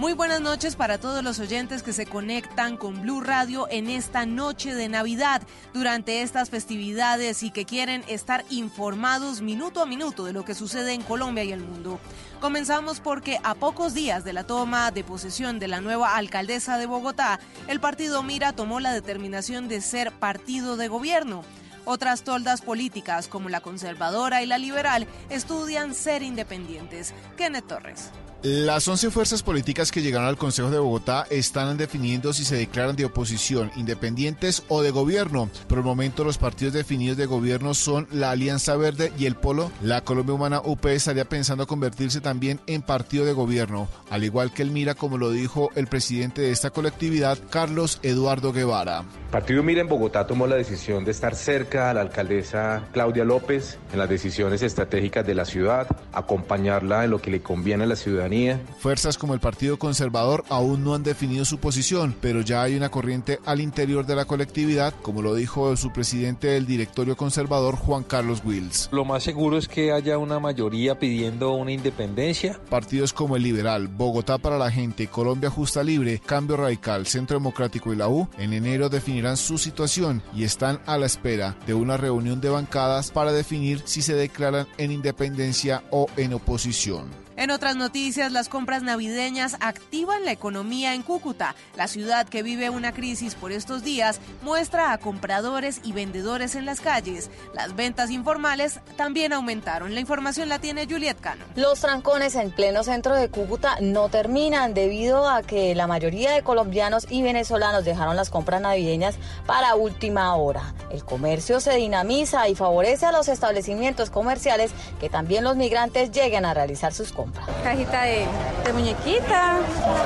Muy buenas noches para todos los oyentes que se conectan con Blue Radio en esta noche de Navidad durante estas festividades y que quieren estar informados minuto a minuto de lo que sucede en Colombia y el mundo. Comenzamos porque a pocos días de la toma de posesión de la nueva alcaldesa de Bogotá, el partido Mira tomó la determinación de ser partido de gobierno. Otras toldas políticas como la conservadora y la liberal estudian ser independientes. Kenneth Torres. Las 11 fuerzas políticas que llegaron al Consejo de Bogotá están definiendo si se declaran de oposición, independientes o de gobierno. Por el momento los partidos definidos de gobierno son la Alianza Verde y el Polo. La Colombia Humana UP estaría pensando convertirse también en partido de gobierno, al igual que el Mira, como lo dijo el presidente de esta colectividad, Carlos Eduardo Guevara. Partido Mira en Bogotá tomó la decisión de estar cerca a la alcaldesa Claudia López en las decisiones estratégicas de la ciudad, acompañarla en lo que le conviene a la ciudadanía. Fuerzas como el Partido Conservador aún no han definido su posición, pero ya hay una corriente al interior de la colectividad, como lo dijo su presidente del directorio conservador, Juan Carlos Wills. Lo más seguro es que haya una mayoría pidiendo una independencia. Partidos como el Liberal, Bogotá para la Gente, Colombia Justa Libre, Cambio Radical, Centro Democrático y la U en enero definirán su situación y están a la espera de una reunión de bancadas para definir si se declaran en independencia o en oposición. En otras noticias, las compras navideñas activan la economía en Cúcuta. La ciudad que vive una crisis por estos días muestra a compradores y vendedores en las calles. Las ventas informales también aumentaron. La información la tiene Juliet Cano. Los trancones en pleno centro de Cúcuta no terminan debido a que la mayoría de colombianos y venezolanos dejaron las compras navideñas para última hora. El comercio se dinamiza y favorece a los establecimientos comerciales que también los migrantes lleguen a realizar sus compras. Cajita de, muñequita,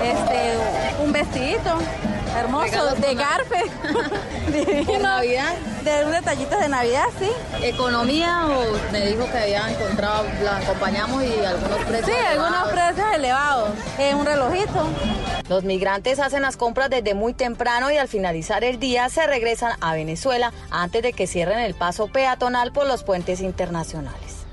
este, un vestidito hermoso de garfe. ¿De Navidad? De un detallito de Navidad, sí. ¿Economía o me dijo que había encontrado, la acompañamos y algunos precios? Sí, algunos precios elevados. Es un relojito. Los migrantes hacen las compras desde muy temprano y al finalizar el día se regresan a Venezuela antes de que cierren el paso peatonal por los puentes internacionales.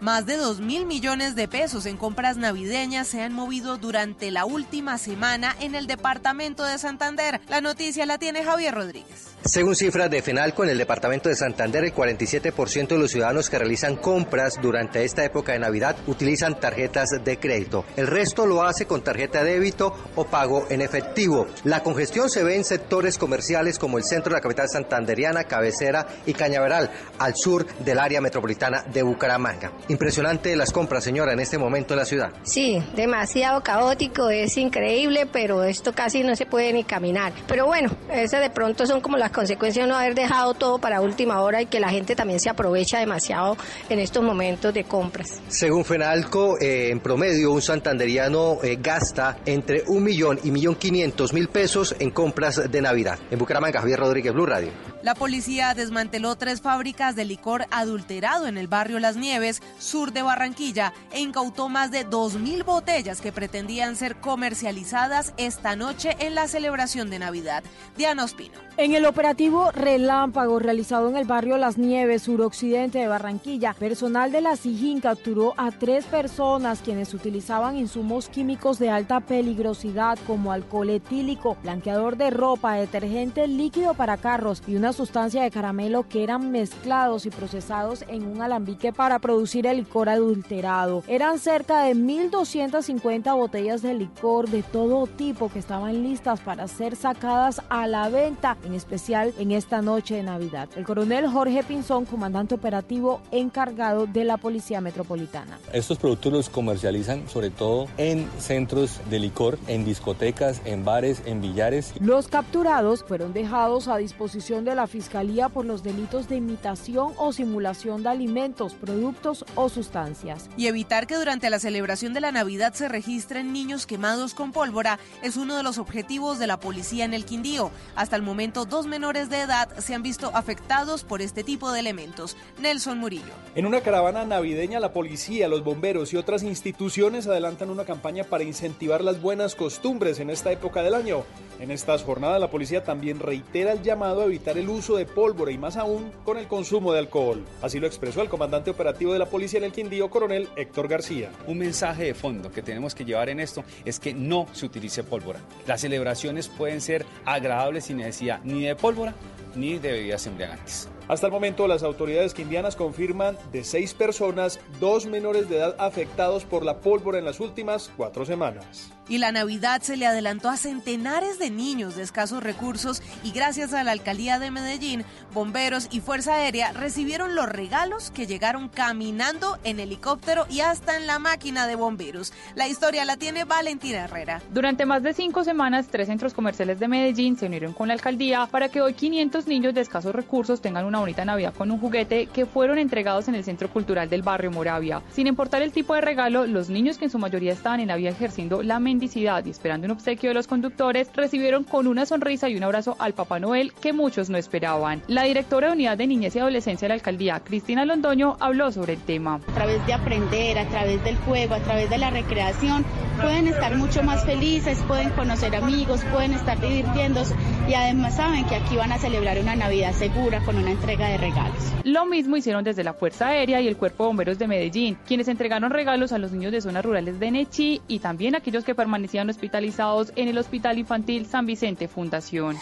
Más de 2 mil millones de pesos en compras navideñas se han movido durante la última semana en el departamento de Santander. La noticia la tiene Javier Rodríguez. Según cifras de FENALCO, en el departamento de Santander, el 47% de los ciudadanos que realizan compras durante esta época de Navidad utilizan tarjetas de crédito. El resto lo hace con tarjeta de débito o pago en efectivo. La congestión se ve en sectores comerciales como el centro de la capital santanderiana, Cabecera y Cañaveral, al sur del área metropolitana de Bucaramanga. Impresionante las compras, señora, en este momento en la ciudad. Sí, demasiado caótico, es increíble, pero esto casi no se puede ni caminar. Pero bueno, esas de pronto son como las consecuencias de no haber dejado todo para última hora y que la gente también se aprovecha demasiado en estos momentos de compras. Según Fenalco, eh, en promedio un santanderiano eh, gasta entre un millón y millón quinientos mil pesos en compras de Navidad. En Bucaramanga, Javier Rodríguez, Blue Radio. La policía desmanteló tres fábricas de licor adulterado en el barrio Las Nieves, sur de Barranquilla, e incautó más de 2.000 botellas que pretendían ser comercializadas esta noche en la celebración de Navidad. Diana Ospino. En el operativo Relámpago realizado en el barrio Las Nieves, suroccidente de Barranquilla, personal de la SIJIN capturó a tres personas quienes utilizaban insumos químicos de alta peligrosidad como alcohol etílico, blanqueador de ropa, detergente líquido para carros y una sustancia de caramelo que eran mezclados y procesados en un alambique para producir el licor adulterado. Eran cerca de 1.250 botellas de licor de todo tipo que estaban listas para ser sacadas a la venta en especial en esta noche de Navidad. El coronel Jorge Pinzón, comandante operativo encargado de la Policía Metropolitana. Estos productos los comercializan sobre todo en centros de licor, en discotecas, en bares, en billares. Los capturados fueron dejados a disposición de la Fiscalía por los delitos de imitación o simulación de alimentos, productos o sustancias. Y evitar que durante la celebración de la Navidad se registren niños quemados con pólvora es uno de los objetivos de la policía en el Quindío. Hasta el momento, dos menores de edad se han visto afectados por este tipo de elementos. Nelson Murillo. En una caravana navideña, la policía, los bomberos y otras instituciones adelantan una campaña para incentivar las buenas costumbres en esta época del año. En estas jornadas, la policía también reitera el llamado a evitar el uso de pólvora y más aún con el consumo de alcohol. Así lo expresó el comandante operativo de la policía en el Quindío, coronel Héctor García. Un mensaje de fondo que tenemos que llevar en esto es que no se utilice pólvora. Las celebraciones pueden ser agradables sin necesidad ni de pólvora ni de bebidas embriagantes. Hasta el momento, las autoridades quindianas confirman de seis personas, dos menores de edad afectados por la pólvora en las últimas cuatro semanas. Y la Navidad se le adelantó a centenares de niños de escasos recursos y gracias a la alcaldía de Medellín, bomberos y Fuerza Aérea recibieron los regalos que llegaron caminando en helicóptero y hasta en la máquina de bomberos. La historia la tiene Valentina Herrera. Durante más de cinco semanas, tres centros comerciales de Medellín se unieron con la alcaldía para que hoy 500 niños de escasos recursos tengan una bonita Navidad con un juguete que fueron entregados en el Centro Cultural del Barrio Moravia. Sin importar el tipo de regalo, los niños que en su mayoría estaban en la vía ejerciendo la mendicidad y esperando un obsequio de los conductores, recibieron con una sonrisa y un abrazo al Papá Noel que muchos no esperaban. La directora de Unidad de Niñez y Adolescencia de la Alcaldía, Cristina Londoño, habló sobre el tema. A través de aprender, a través del juego, a través de la recreación, pueden estar mucho más felices, pueden conocer amigos, pueden estar divirtiéndose y además saben que aquí van a celebrar una Navidad segura con una entrega de regalos. Lo mismo hicieron desde la Fuerza Aérea y el Cuerpo de Bomberos de Medellín, quienes entregaron regalos a los niños de zonas rurales de Nechi y también a aquellos que permanecían hospitalizados en el Hospital Infantil San Vicente Fundación.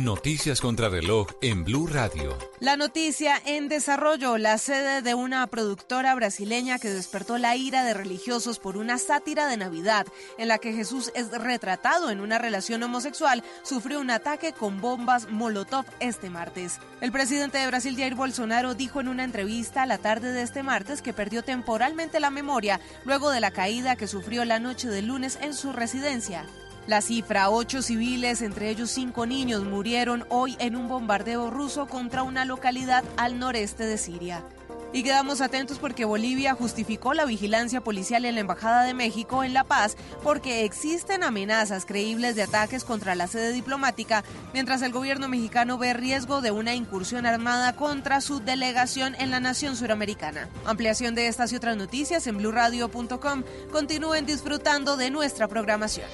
Noticias contra reloj en Blue Radio. La noticia en desarrollo, la sede de una productora brasileña que despertó la ira de religiosos por una sátira de Navidad en la que Jesús es retratado en una relación homosexual, sufrió un ataque con bombas Molotov este martes. El presidente de Brasil, Jair Bolsonaro, dijo en una entrevista la tarde de este martes que perdió temporalmente la memoria luego de la caída que sufrió la noche del lunes en su residencia. La cifra, ocho civiles, entre ellos cinco niños, murieron hoy en un bombardeo ruso contra una localidad al noreste de Siria. Y quedamos atentos porque Bolivia justificó la vigilancia policial en la Embajada de México en La Paz porque existen amenazas creíbles de ataques contra la sede diplomática, mientras el gobierno mexicano ve riesgo de una incursión armada contra su delegación en la nación suramericana. Ampliación de estas y otras noticias en blurradio.com. Continúen disfrutando de nuestra programación.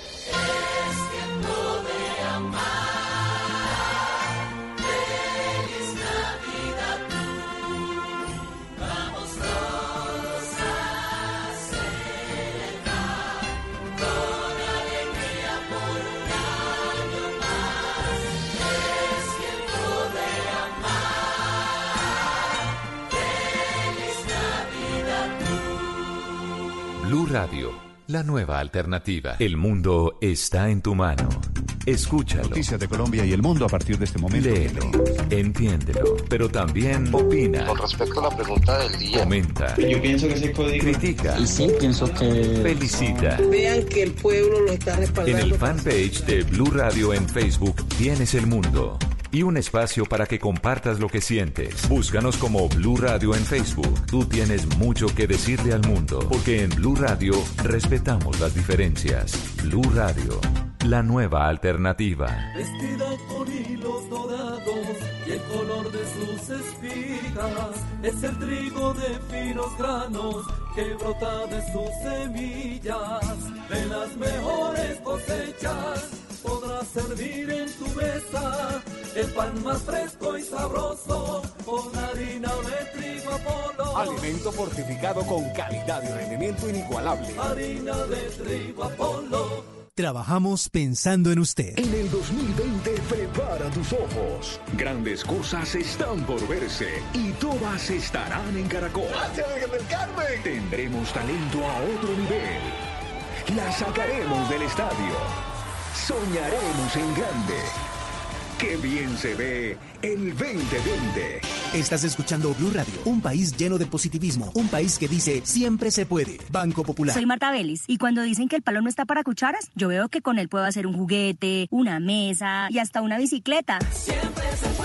La nueva alternativa. El mundo está en tu mano. Escúchalo. Noticias de Colombia y el mundo a partir de este momento. Léelo, entiéndelo, pero también opina. Con respecto a la pregunta del día. Comenta. Yo pienso que ese código. Critica. Y sí, pienso que. Felicita. Vean que el pueblo lo está respaldando. En el fanpage de Blue Radio en Facebook tienes el mundo y un espacio para que compartas lo que sientes. Búscanos como Blue Radio en Facebook. Tú tienes mucho que decirle al mundo, porque en Blue Radio respetamos las diferencias. Blue Radio, la nueva alternativa. Vestida con hilos dorados y el color de sus espigas es el trigo de finos granos que brota de sus semillas, de las mejores cosechas podrás servir en tu mesa el pan más fresco y sabroso con harina de trigo Apolo. Alimento fortificado con calidad y rendimiento inigualable. Harina de trigo Apolo. Trabajamos pensando en usted. En el 2020 prepara tus ojos. Grandes cosas están por verse y todas estarán en Caracol. del Carmen! Tendremos talento a otro nivel. La sacaremos del estadio. Soñaremos en grande. Qué bien se ve el 2020. Estás escuchando Blue Radio, un país lleno de positivismo, un país que dice siempre se puede. Banco Popular. Soy Marta Vélez y cuando dicen que el palo no está para cucharas, yo veo que con él puedo hacer un juguete, una mesa y hasta una bicicleta. Siempre se puede.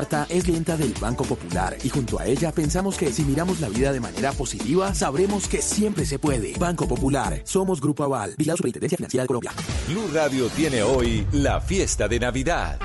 Marta es clienta del Banco Popular y junto a ella pensamos que si miramos la vida de manera positiva, sabremos que siempre se puede. Banco Popular, somos Grupo Aval, la Superintendencia Financiera de Colombia. Blue Radio tiene hoy la fiesta de Navidad.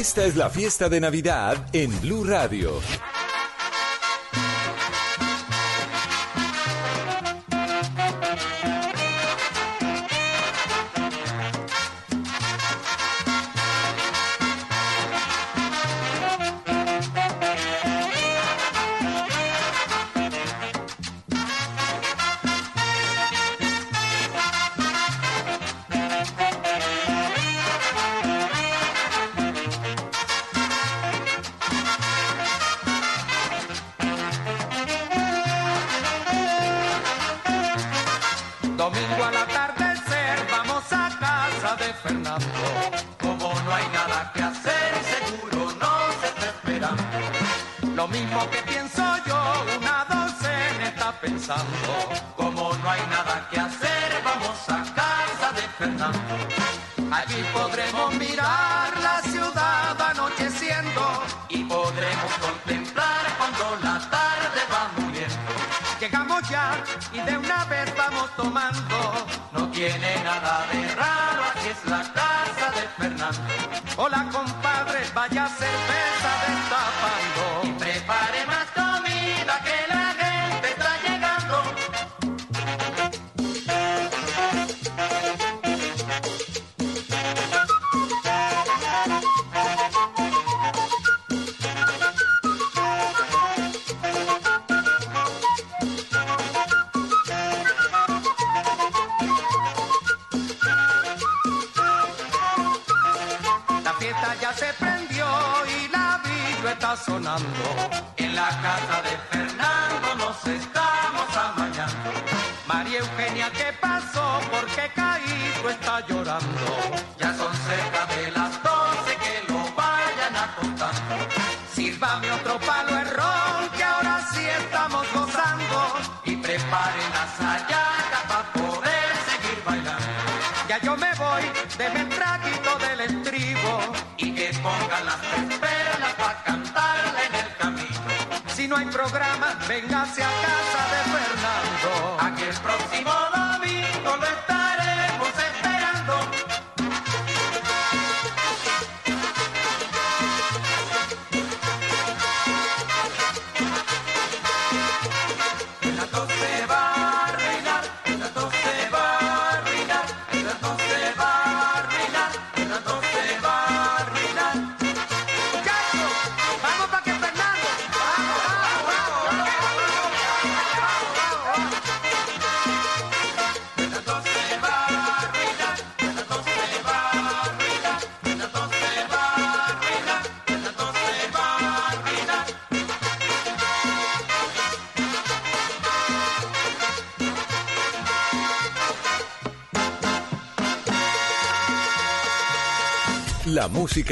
Esta es la fiesta de Navidad en Blue Radio. de Fernando. Como no hay nada que hacer, seguro no se está esperando. Lo mismo que pienso yo, una docena está pensando. Como no hay nada que hacer, vamos a casa de Fernando. Allí podremos mirar la ciudad anocheciendo y podremos contemplar cuando la tarde va muriendo. Llegamos ya y de una vez vamos tomando tiene nada de raro, así es la tarde.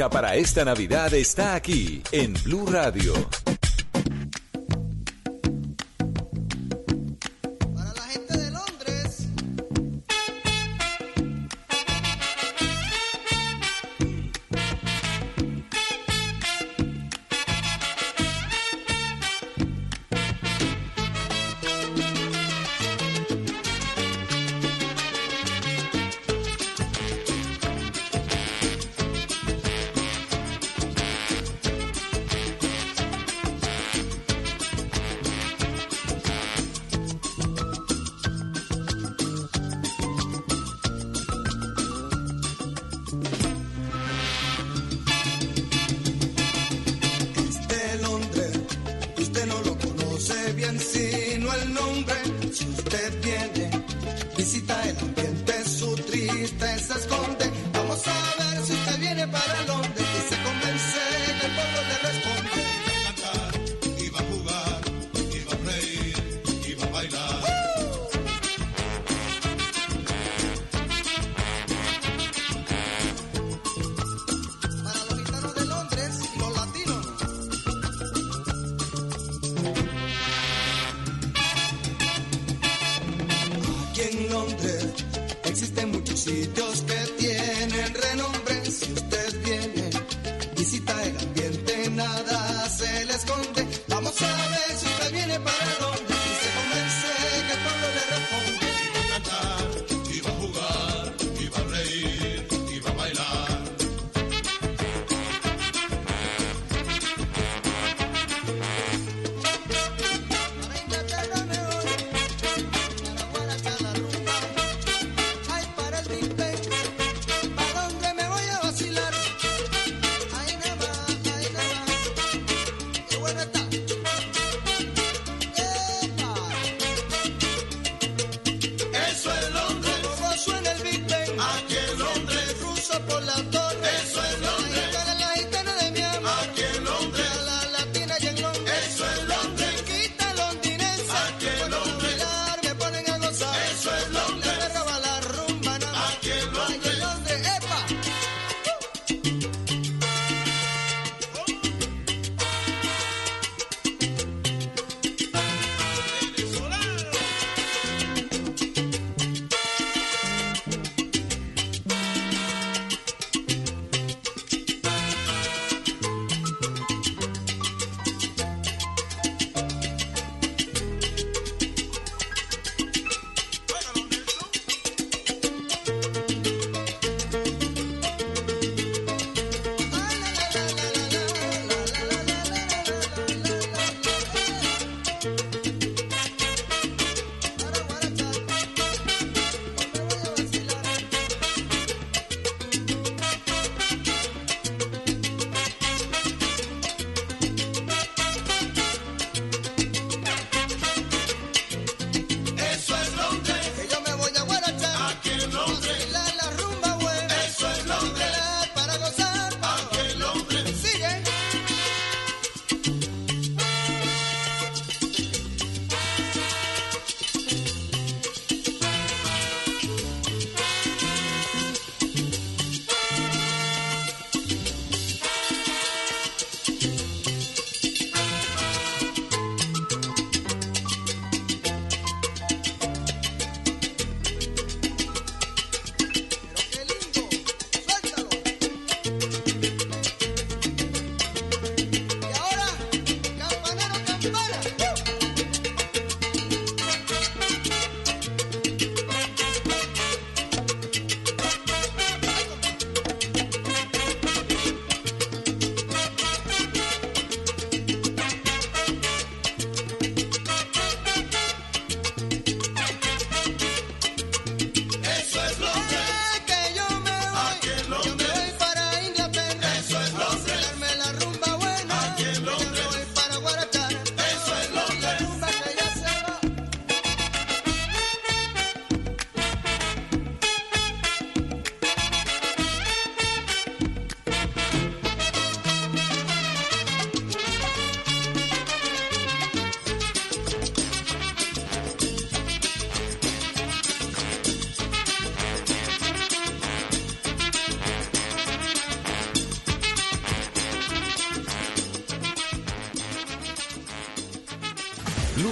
para esta Navidad está aquí en Blue Radio.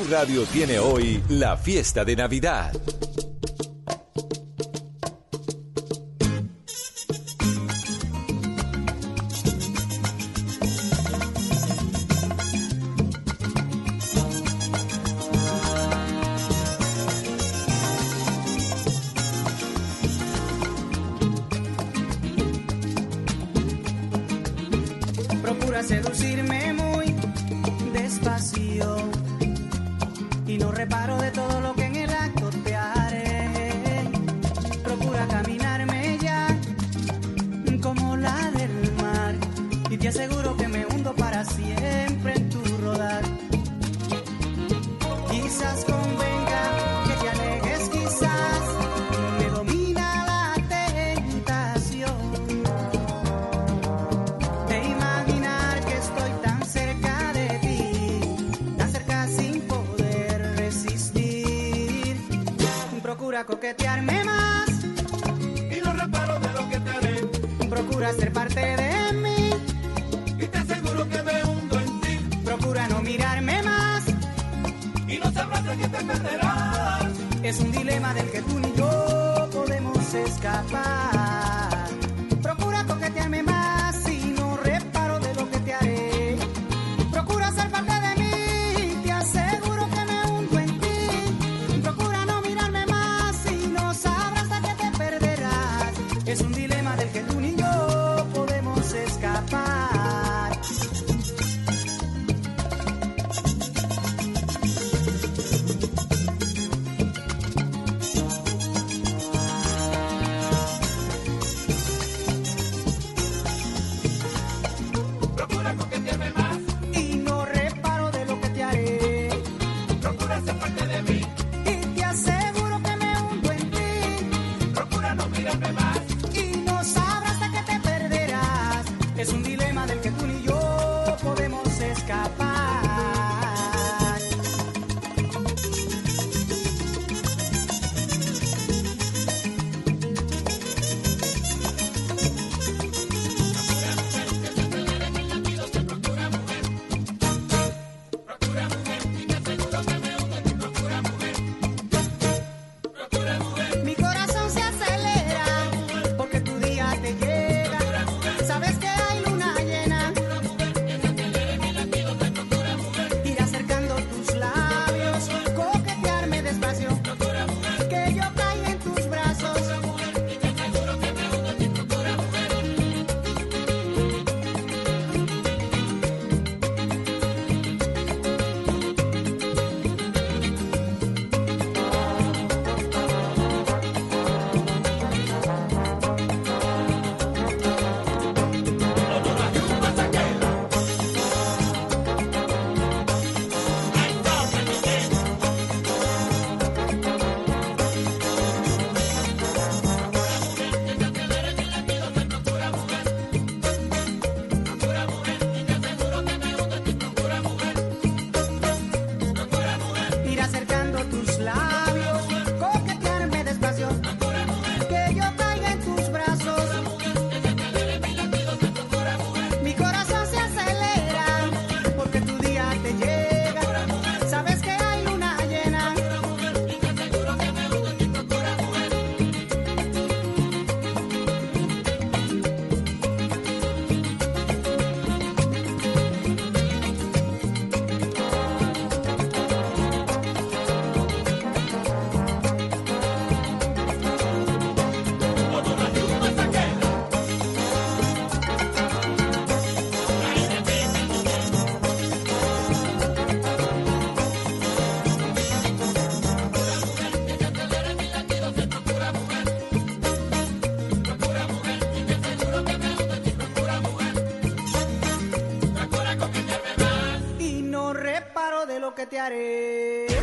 Radio tiene hoy la fiesta de Navidad.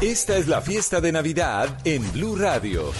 Esta es la fiesta de Navidad en Blue Radio.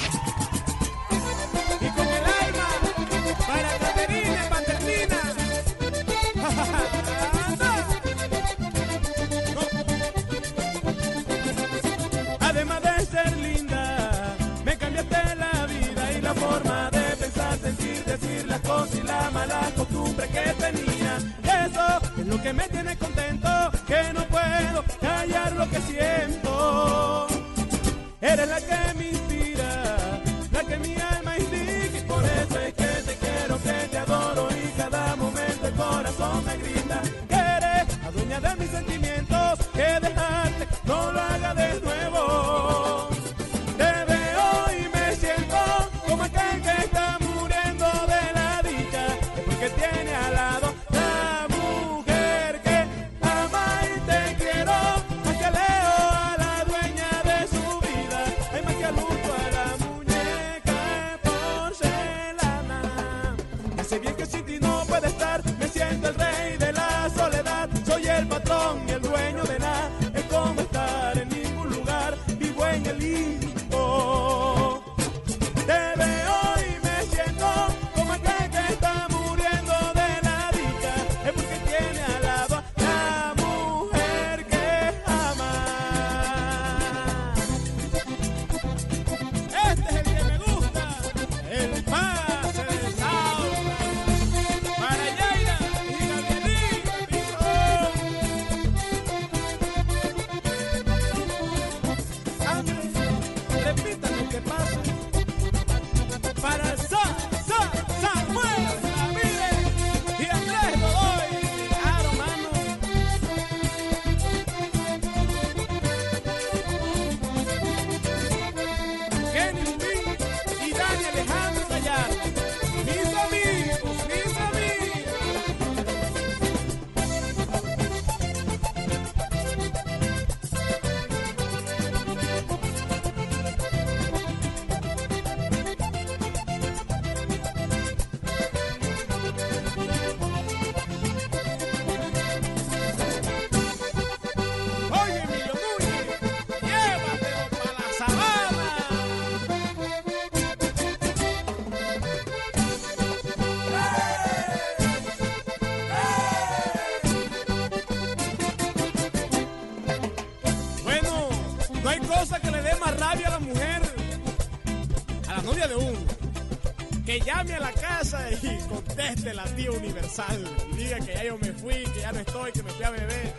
que llame a la casa y conteste la tía universal. Diga que ya yo me fui, que ya no estoy, que me fui a beber.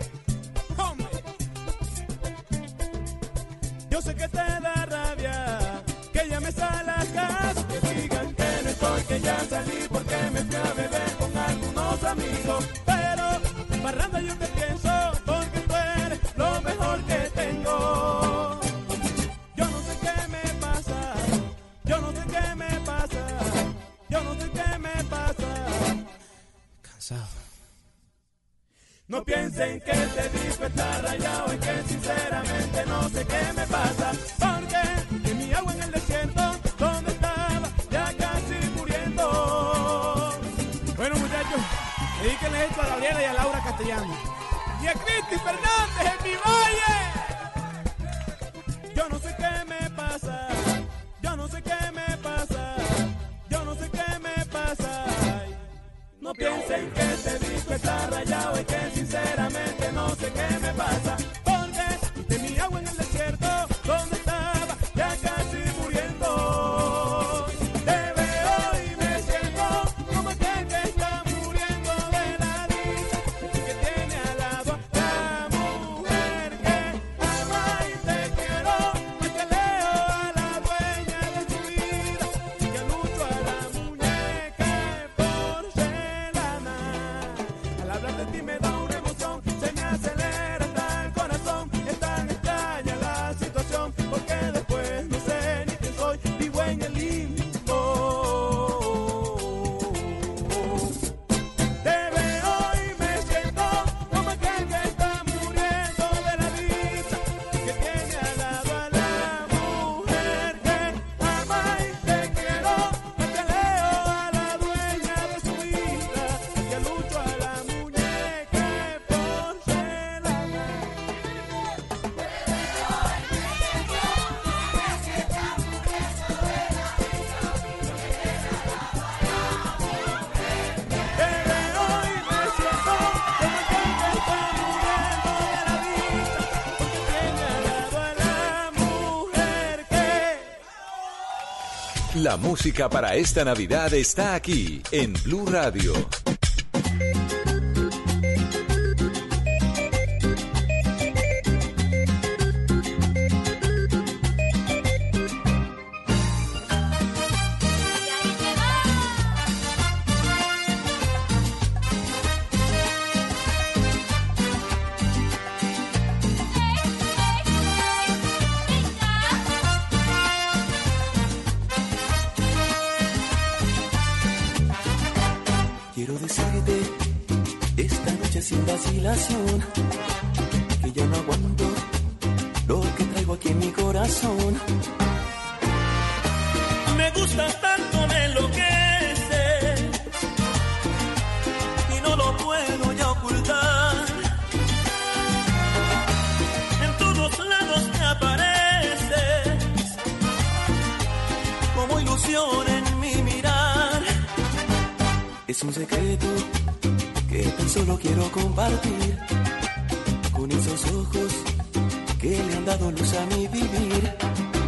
¡Hombre! Yo sé que te da rabia, que llames a la casa, que digan que no estoy, que ya salí porque me fui a beber con algunos amigos. La música para esta Navidad está aquí en Blue Radio. que tan solo quiero compartir con esos ojos que le han dado luz a mi vivir.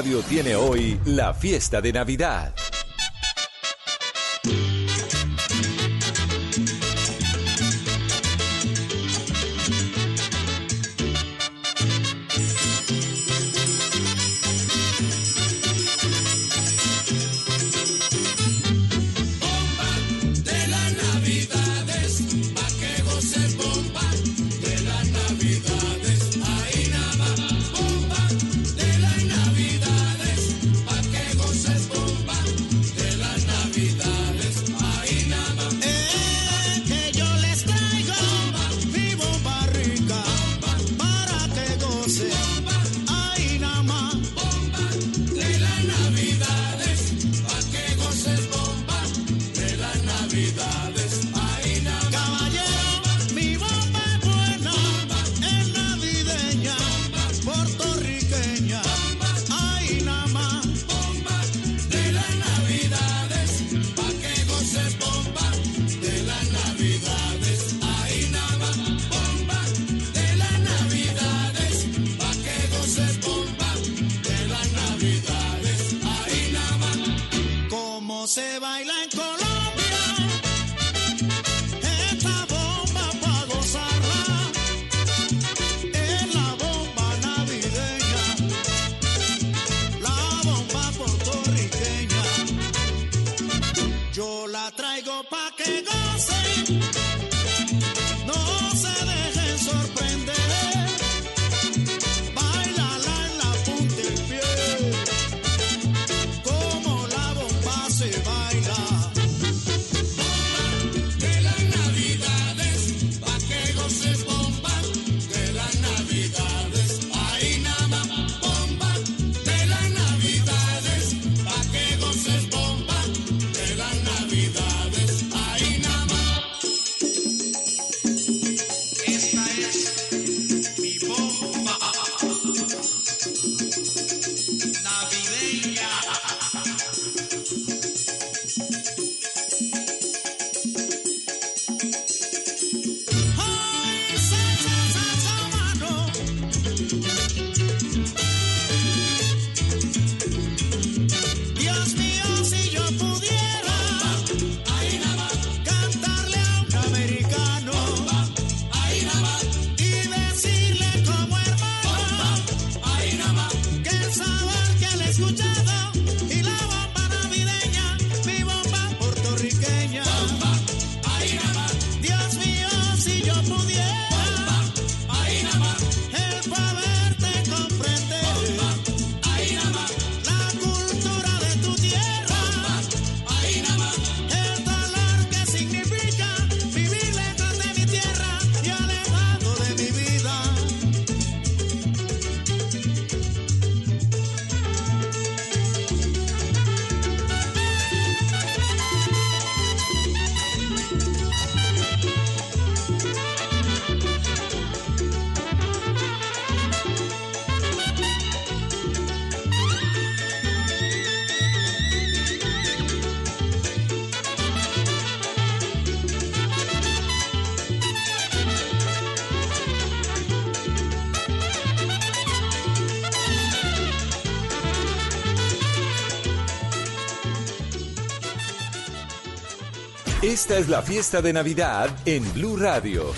Radio tiene hoy la fiesta de Navidad. se baila Esta es la fiesta de Navidad en Blue Radio.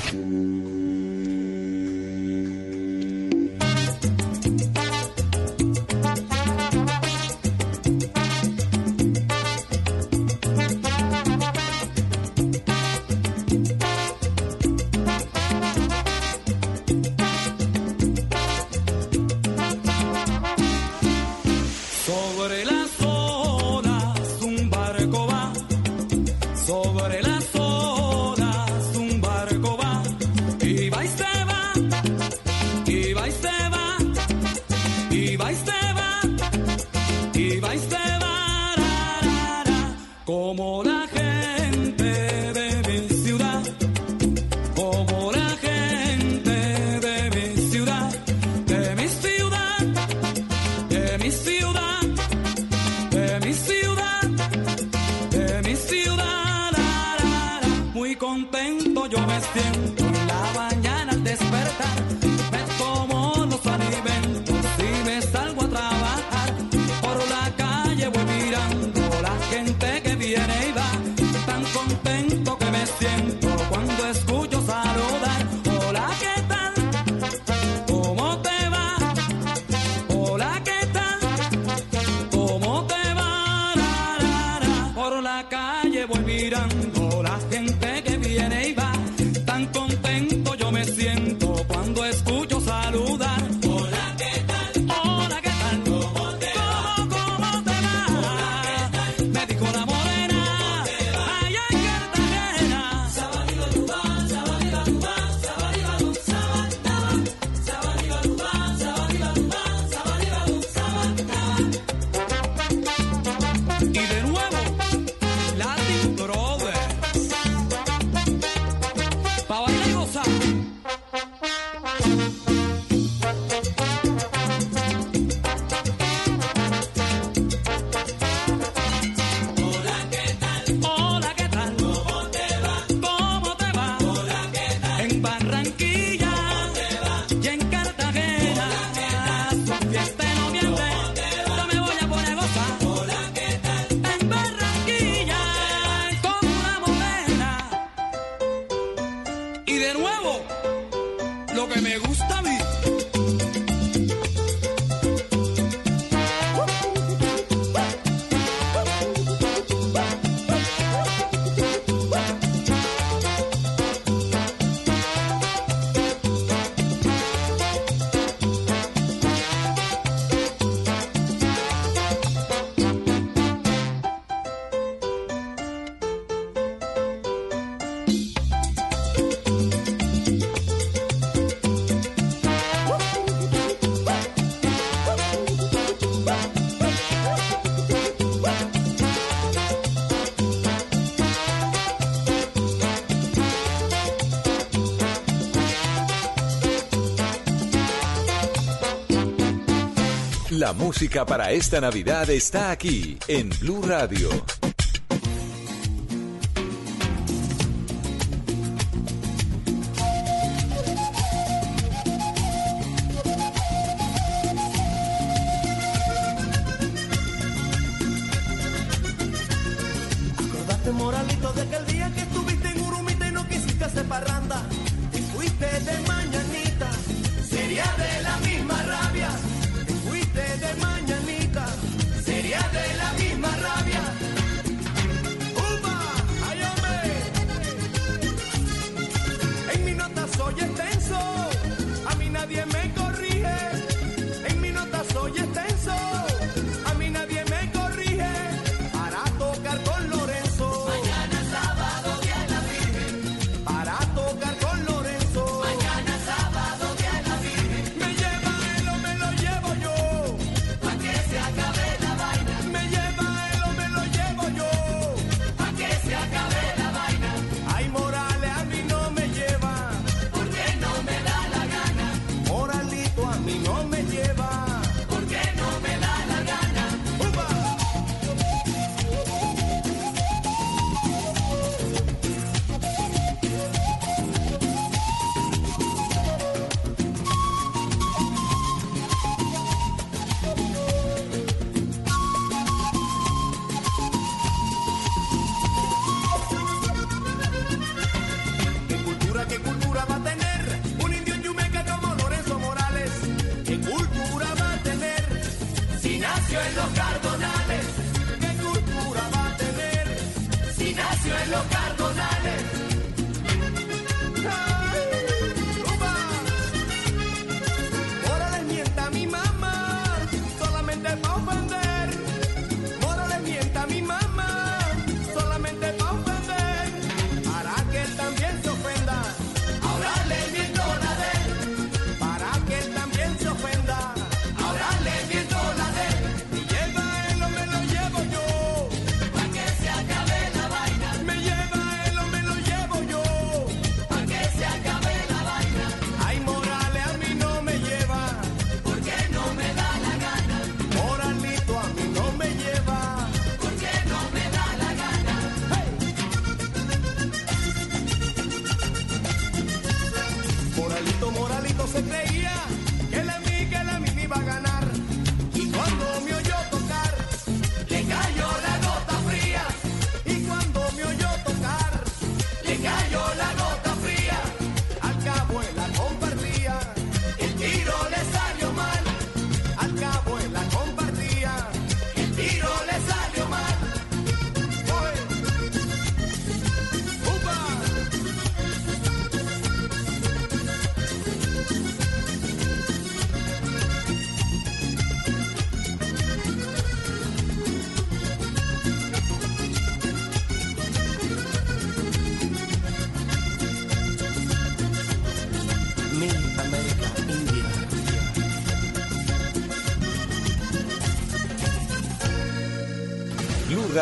La música para esta Navidad está aquí en Blue Radio.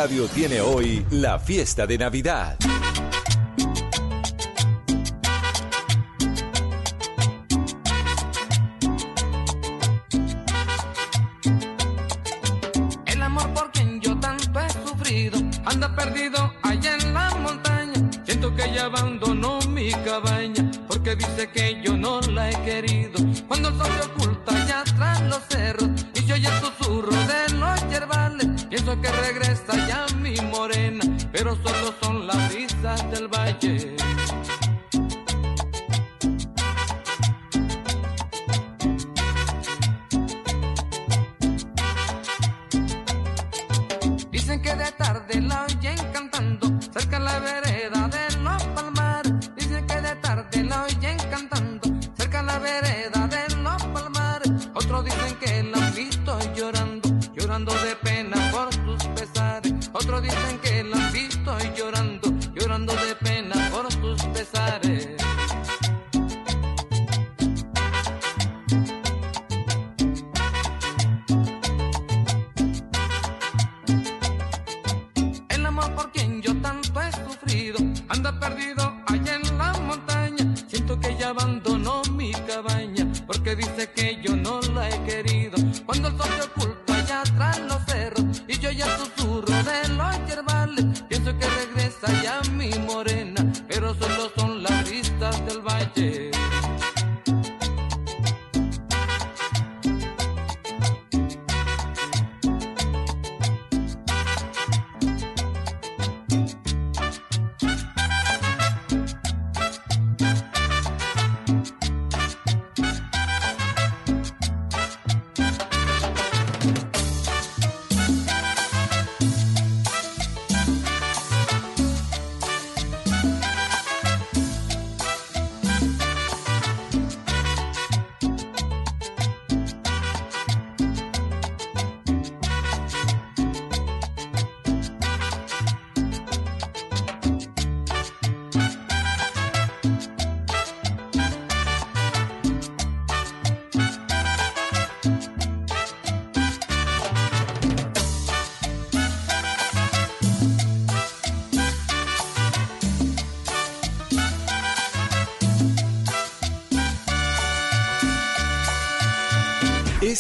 Radio tiene hoy la fiesta de Navidad.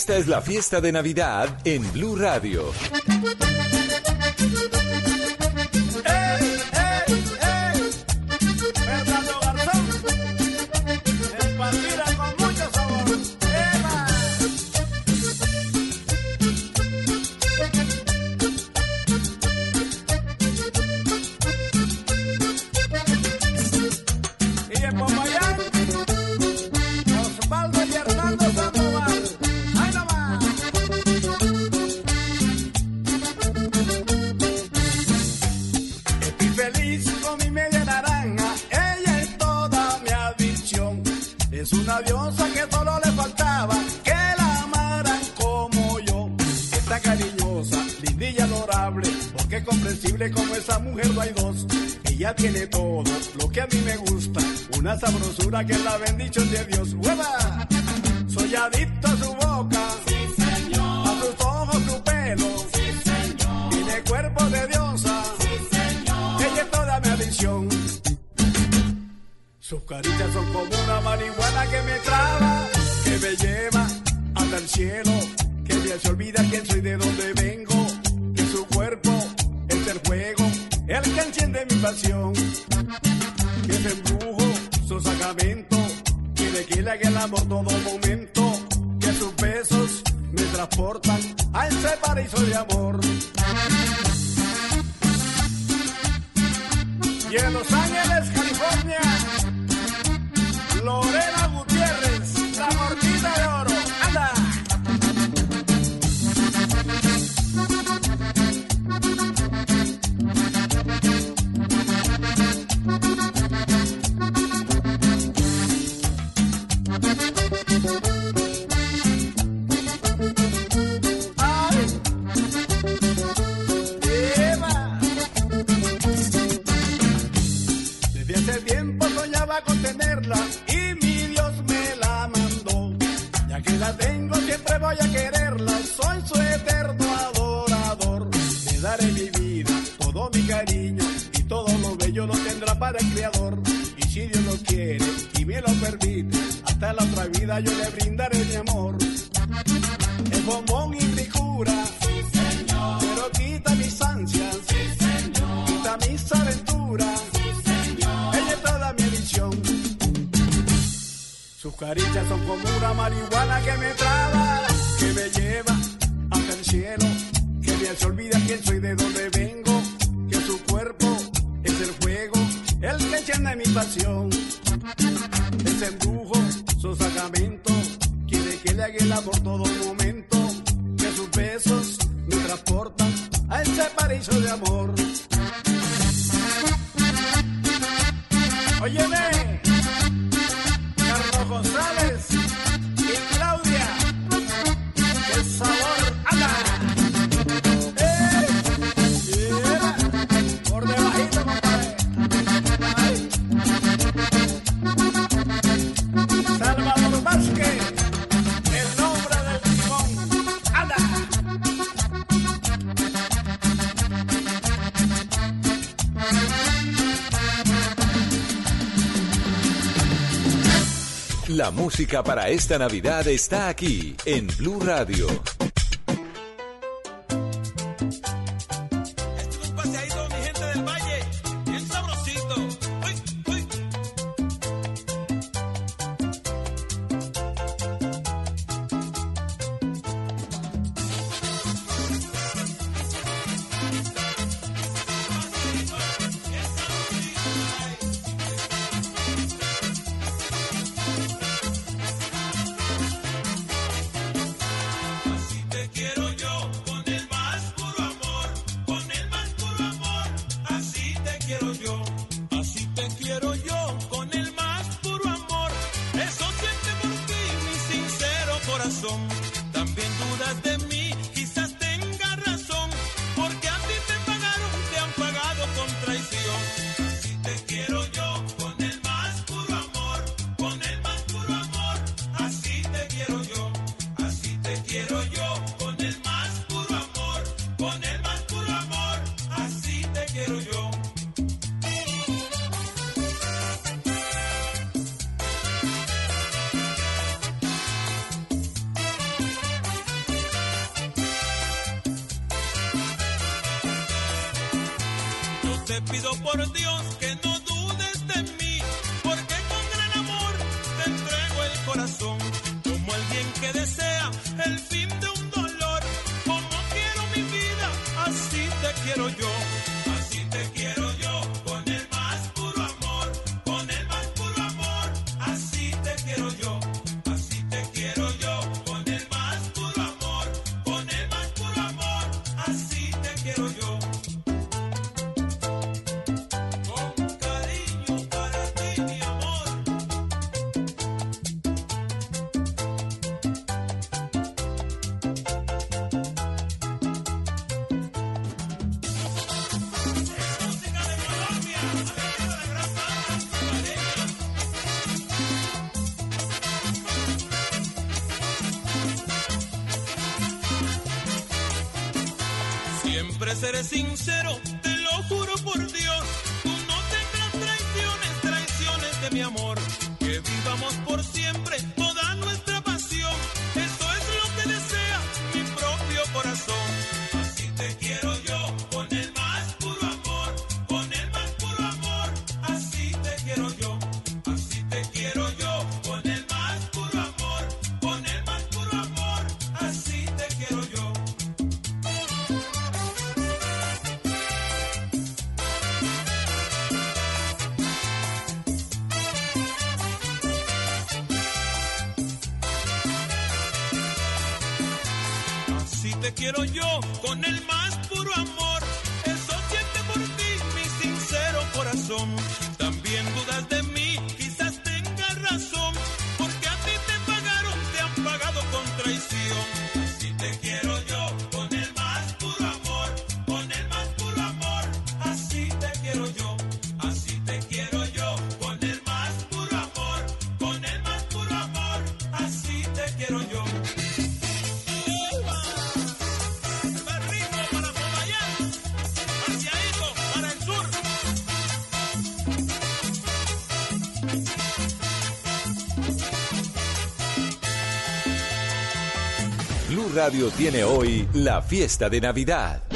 Esta es la fiesta de Navidad en Blue Radio. aprovechan de mi pasión. Ese embrujo, su sacramento, quiere que le haga el amor todo momento. Que sus besos me transportan a ese paraíso de amor. Óyeme. La música para esta Navidad está aquí en Blue Radio. quiero yo con el mar. Tiene hoy la fiesta de Navidad.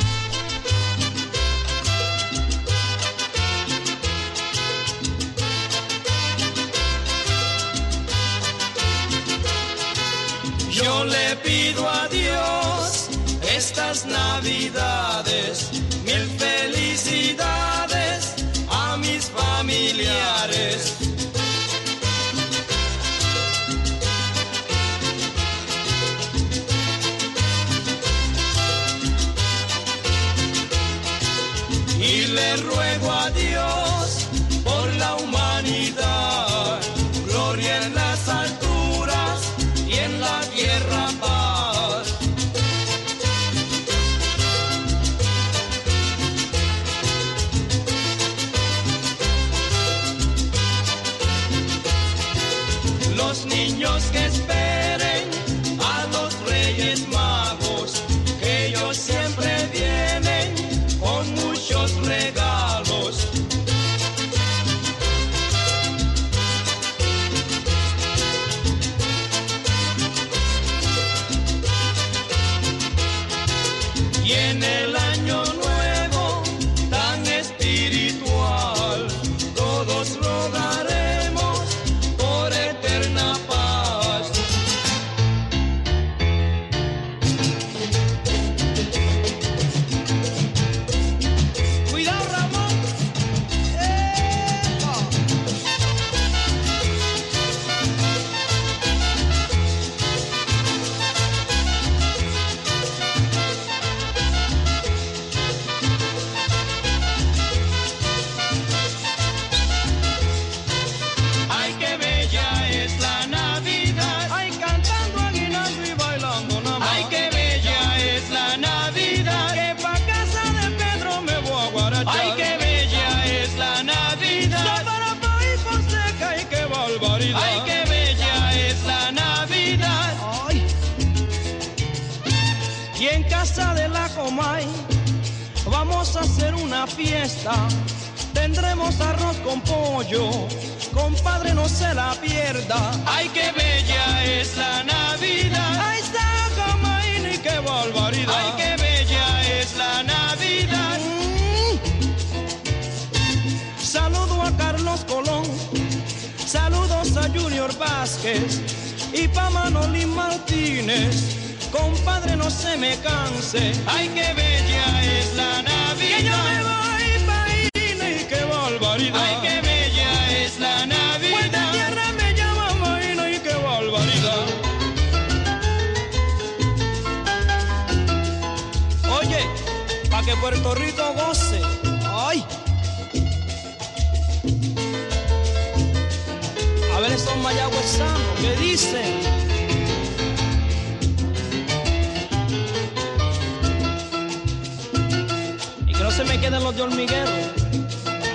quedan los de hormiguero.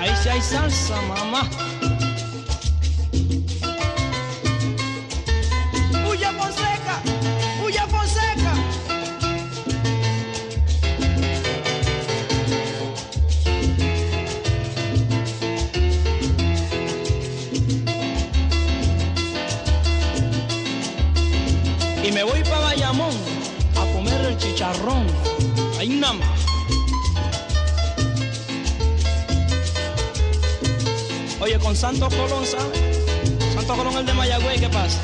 Ahí sí hay salsa, mamá. Con Santos Colón, ¿sabes? Santos Colón el de Mayagüey, ¿qué pasa?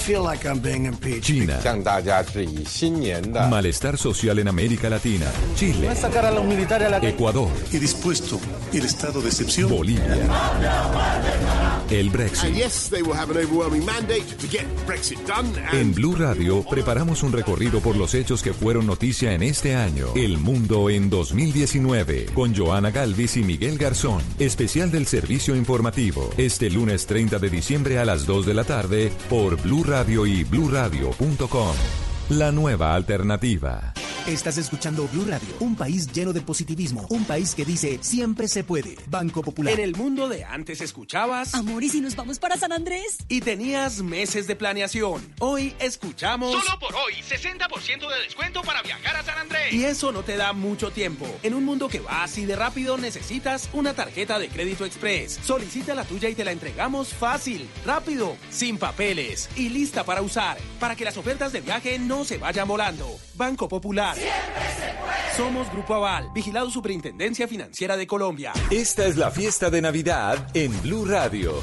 feel like I'm being impeached. China. Malestar social en América Latina. Chile. Ecuador. Y dispuesto el estado de excepción. Bolivia el Brexit. Yes. En Blue Radio preparamos un recorrido por los hechos que fueron noticia en este año. El mundo en 2019 con Joana Galvis y Miguel Garzón. Especial del servicio informativo. Este lunes 30 de diciembre a las 2 de la tarde por Blue Radio y bluradio.com. La nueva alternativa. Estás escuchando Blue Radio, un país lleno de positivismo, un país que dice siempre se puede. Banco Popular. En el mundo de antes escuchabas Amor, ¿y si nos vamos para San Andrés? y tenías meses de planeación. Hoy escuchamos Solo por hoy, 60% de descuento para viajar a San Andrés. y eso no te da mucho tiempo. En un mundo que va así de rápido necesitas una tarjeta de crédito express. Solicita la tuya y te la entregamos fácil, rápido, sin papeles y lista para usar, para que las ofertas de viaje no se vayan volando. Banco Popular. Somos Grupo Aval, vigilado Superintendencia Financiera de Colombia. Esta es la fiesta de Navidad en Blue Radio.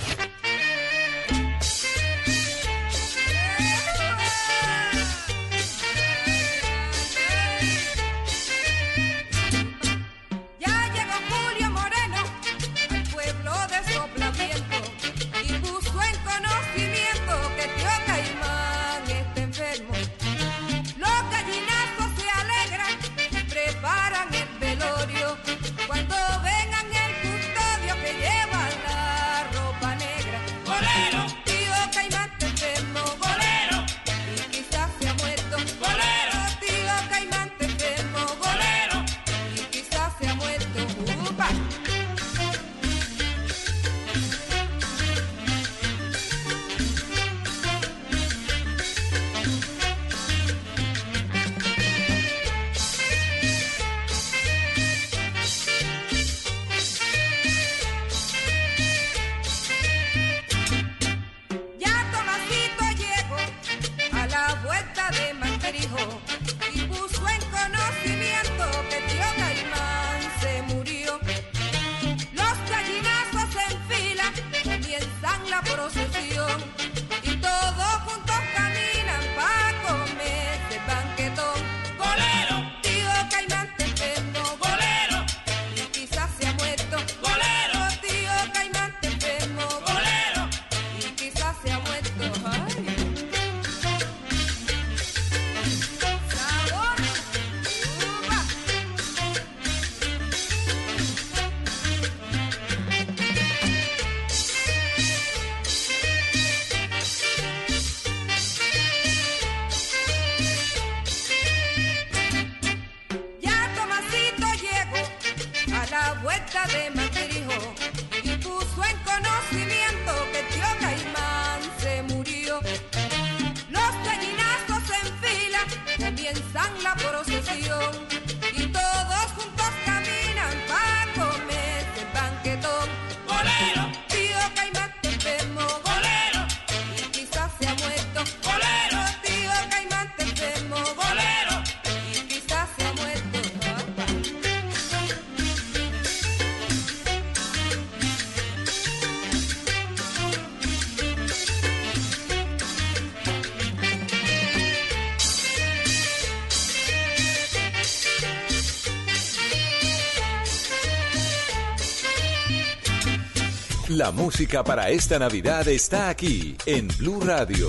La música para esta Navidad está aquí en Blue Radio.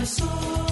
corazón.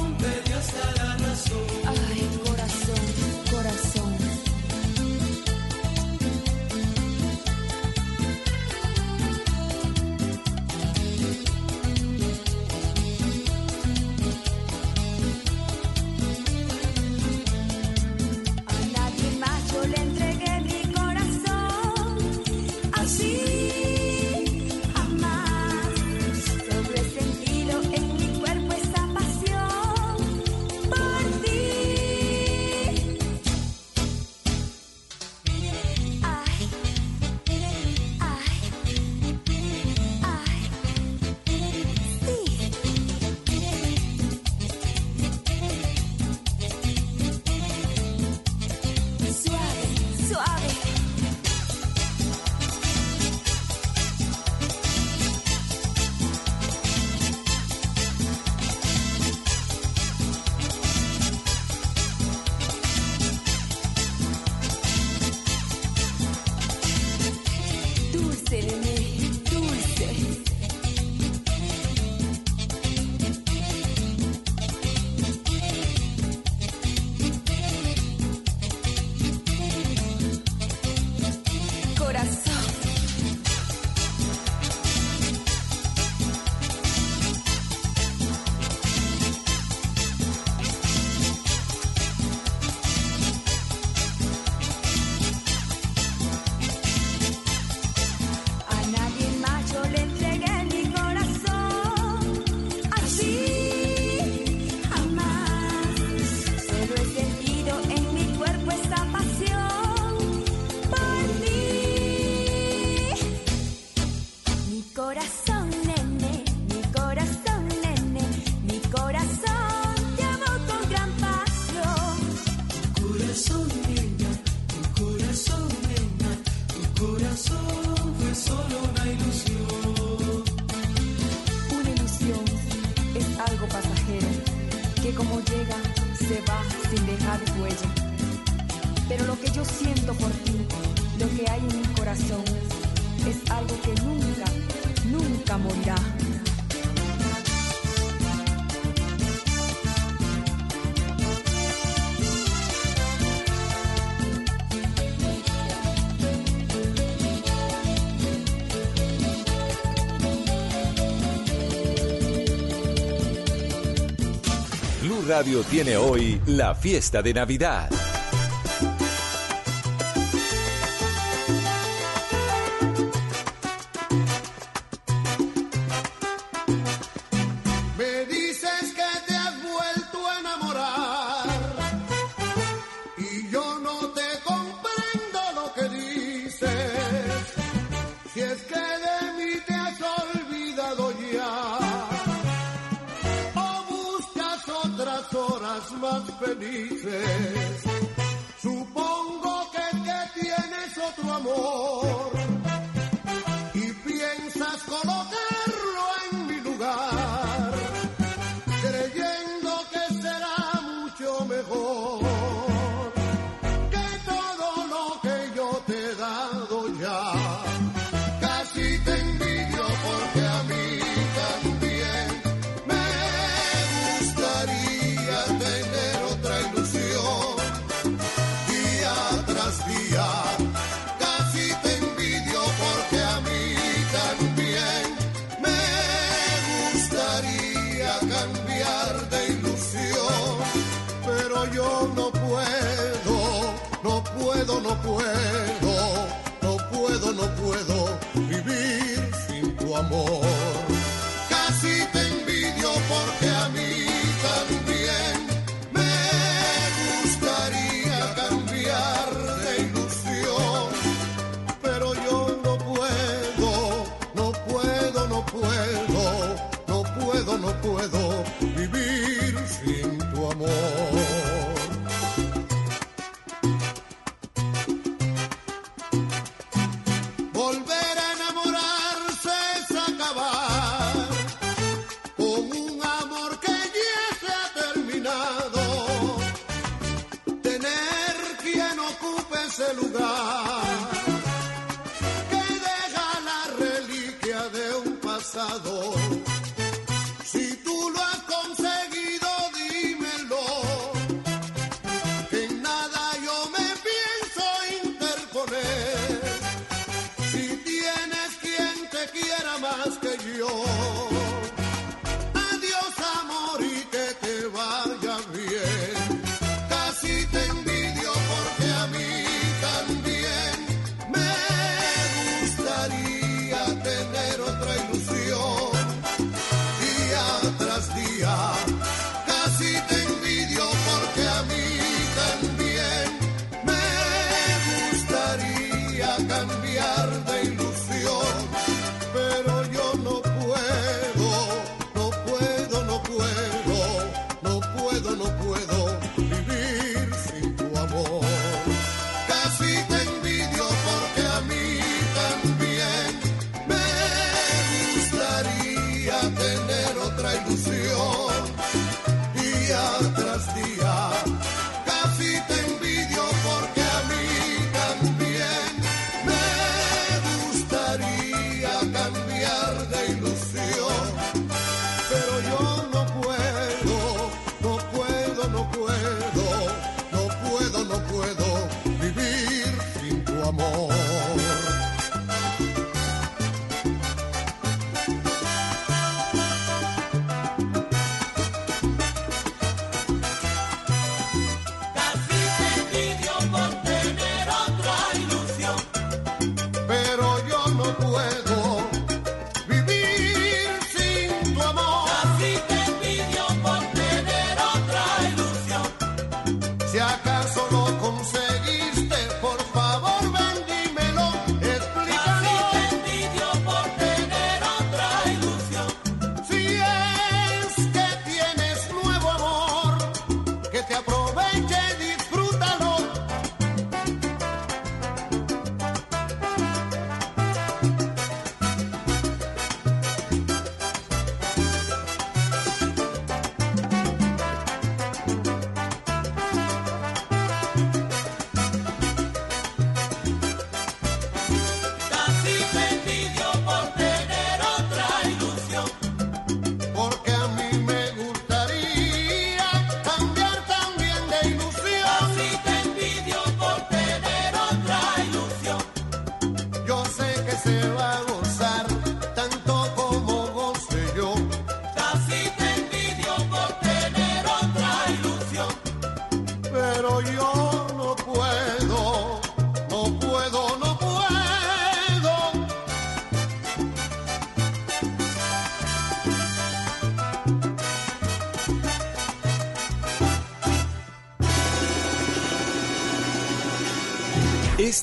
Radio tiene hoy la fiesta de Navidad. amor.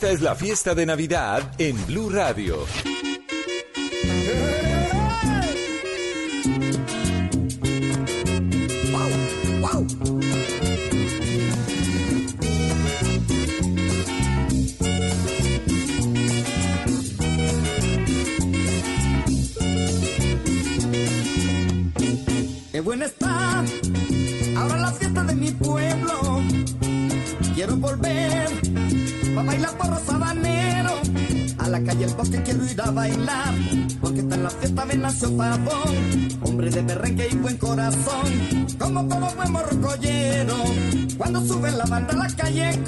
Esta es la fiesta de Navidad en Blue Radio. hombre de perrenque y buen corazón, como todo buen morrocollero, cuando sube la banda a la calle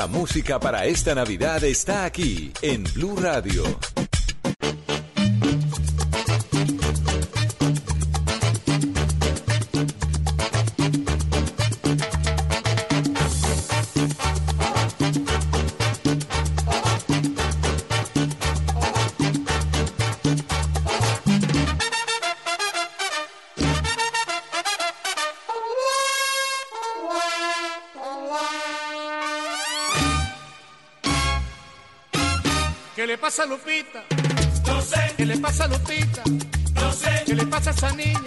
La música para esta Navidad está aquí en Blue Radio. pasa? No sé. ¿Qué le pasa a Sanita?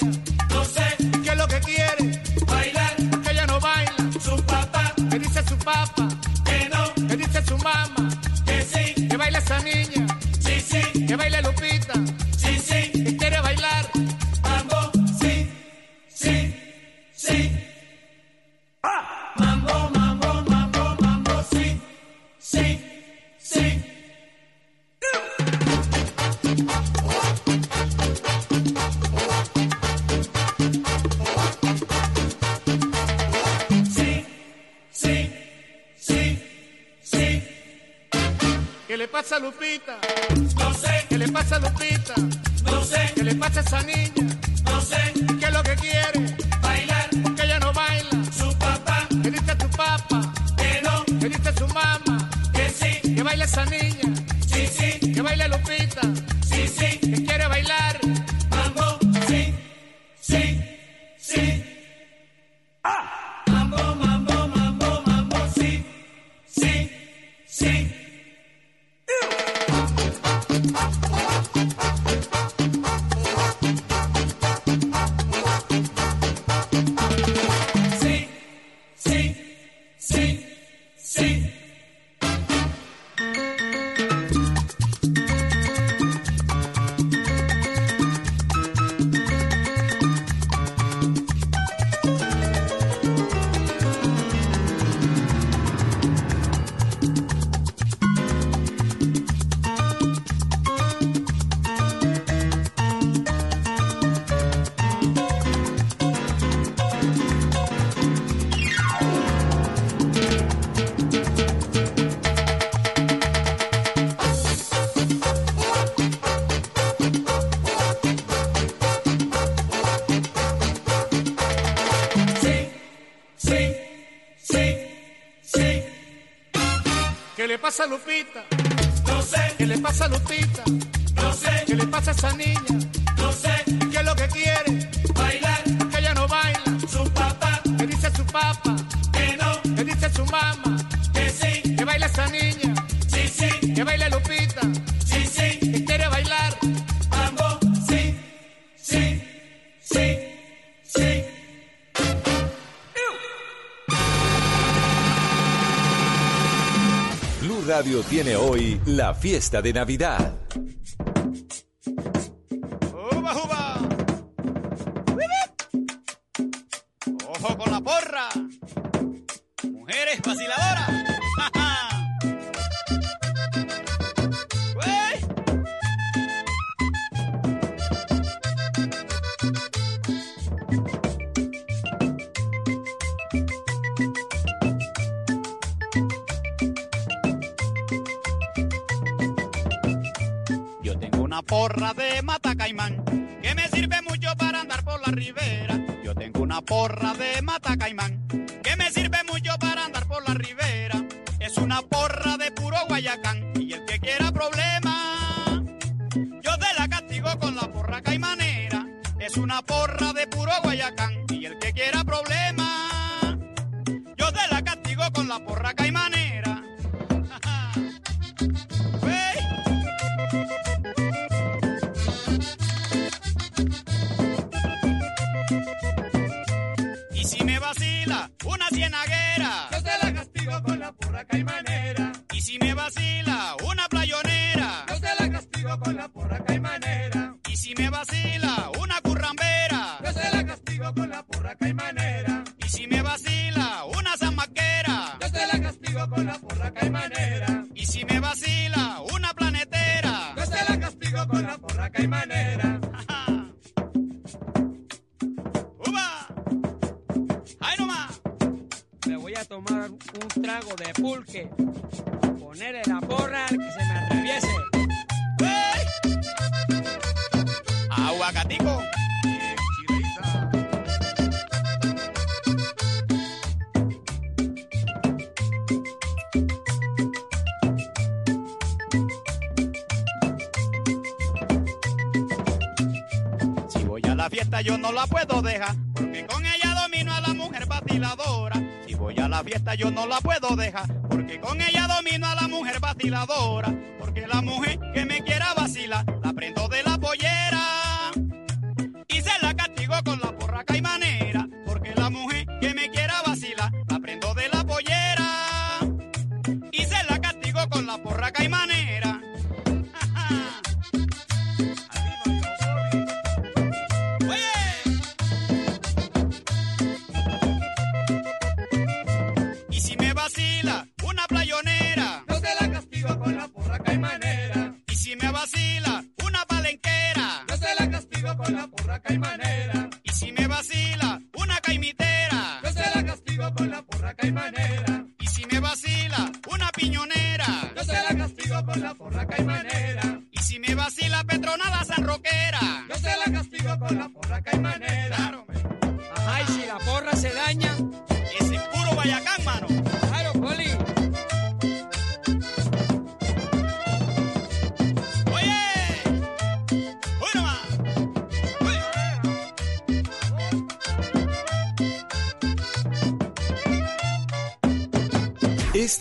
pasa a Lupita? No sé. ¿Qué le pasa a Lupita? No sé. ¿Qué le pasa a Sanita? fiesta de Navidad. porra de Mata Caimán, que me sirve mucho para andar por la ribera. Yo tengo una porra de Mata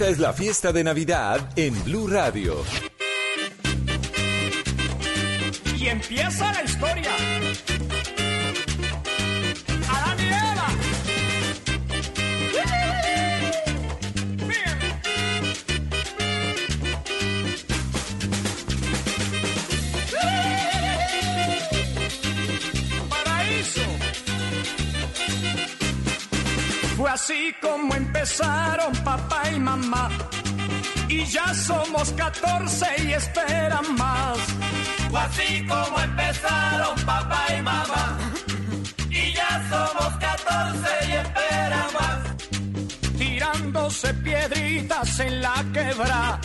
Esta es la fiesta de Navidad en Blue Radio. y ya somos 14 y esperan más. Fue así como empezaron papá y mamá. Y ya somos 14 y esperan más. Tirándose piedritas en la quebra.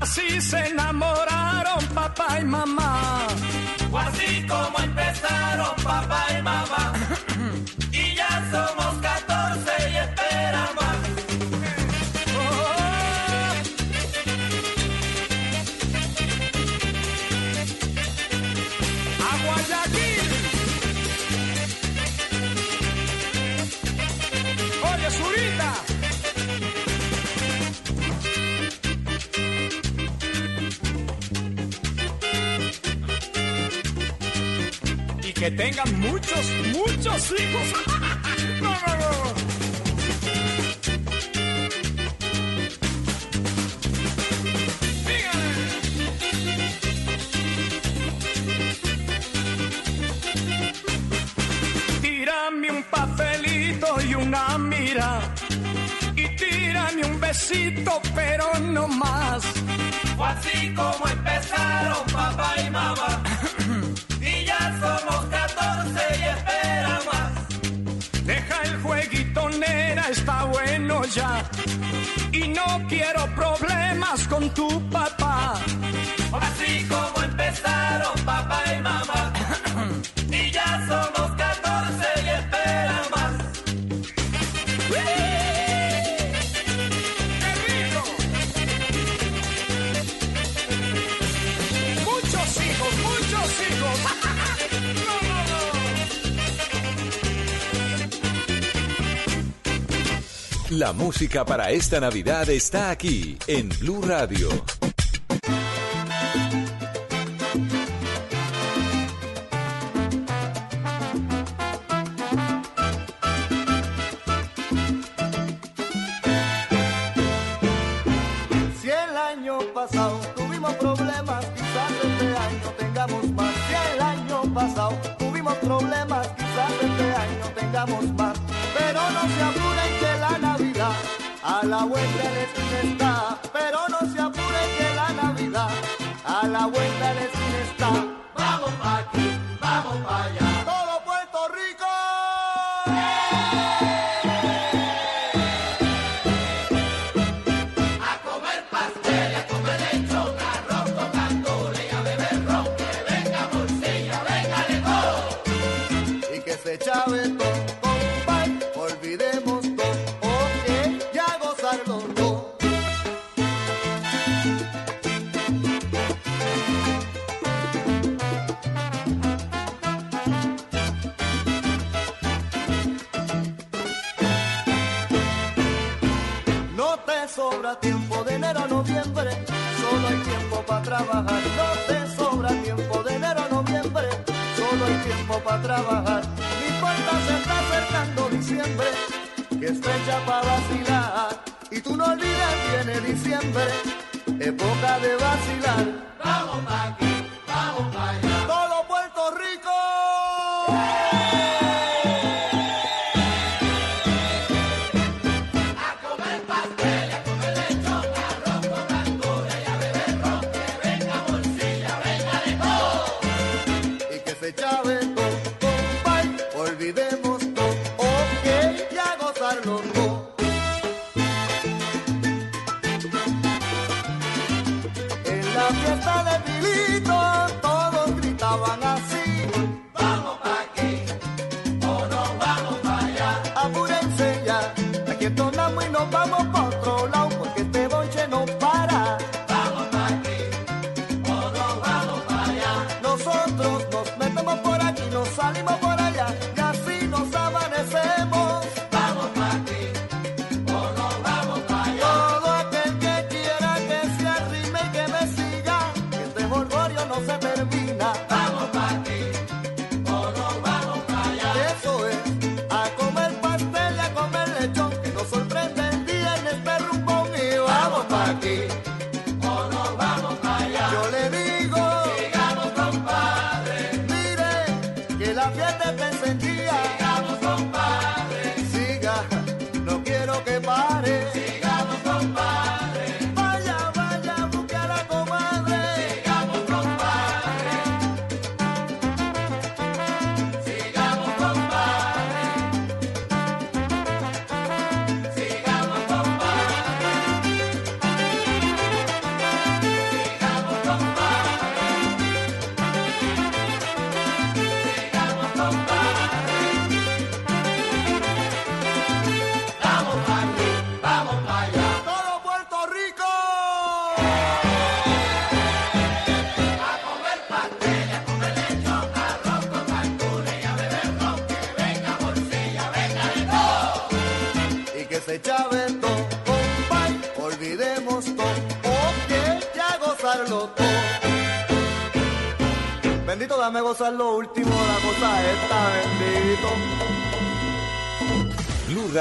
Así se enamoraron papá y mamá. Fue así como empezaron papá y mamá. y ya somos 14. que tengan muchos, muchos hijos. No, no, no. Tírame un papelito y una mira. Y tírame un besito, pero no más. Fue así como empezaron papá y mamá no quiero problemas con tu papá. La música para esta Navidad está aquí en Blue Radio.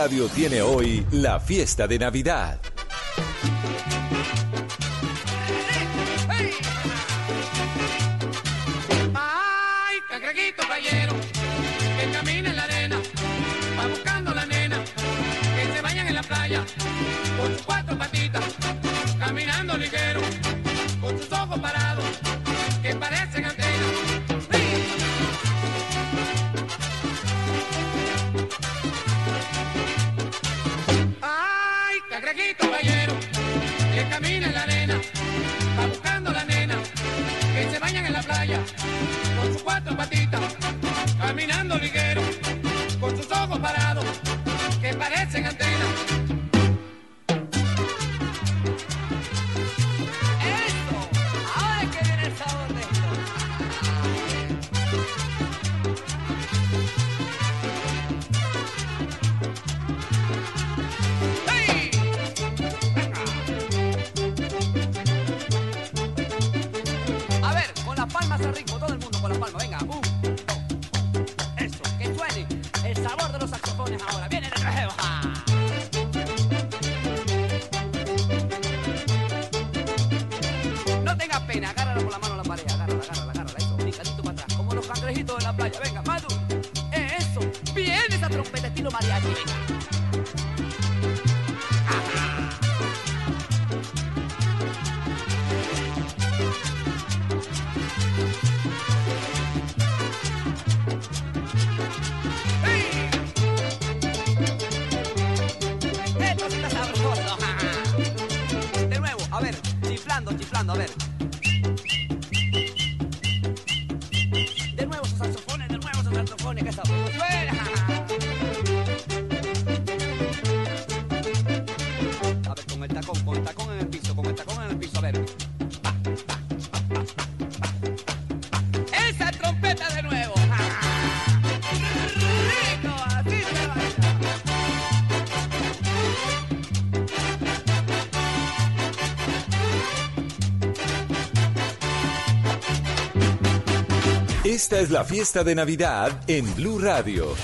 Radio tiene hoy la fiesta de Navidad. a ver. Esta es la fiesta de Navidad en Blue Radio.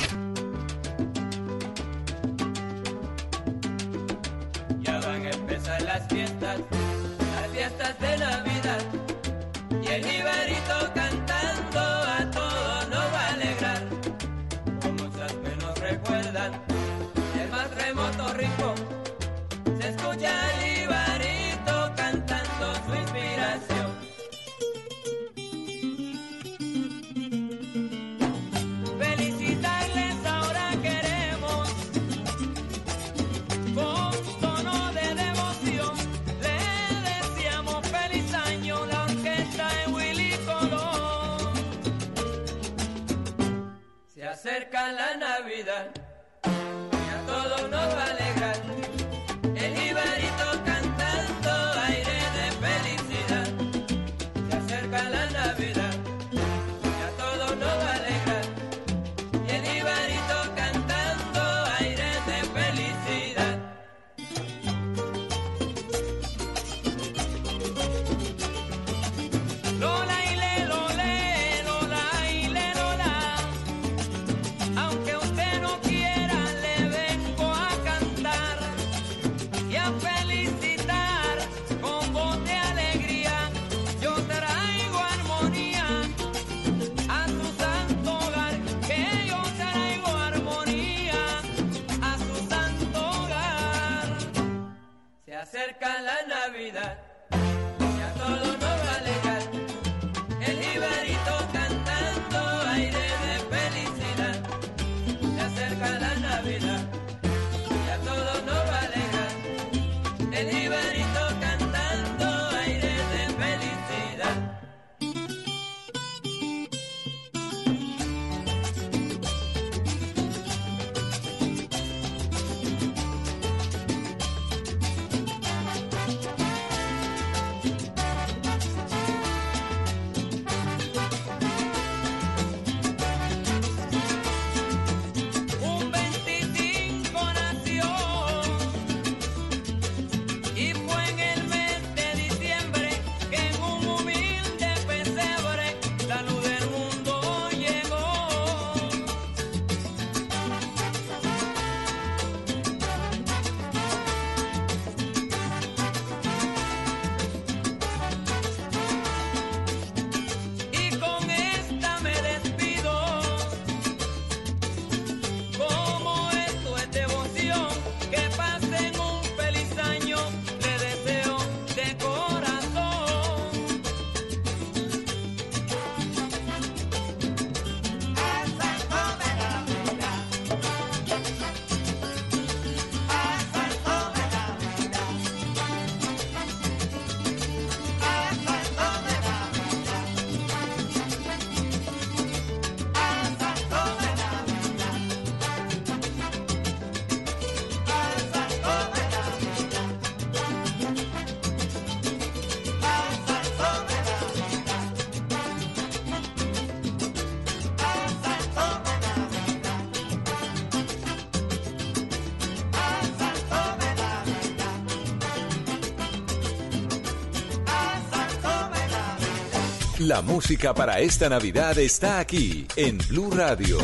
La música para esta Navidad está aquí en Blue Radio.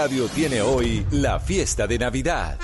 Radio tiene hoy la fiesta de Navidad.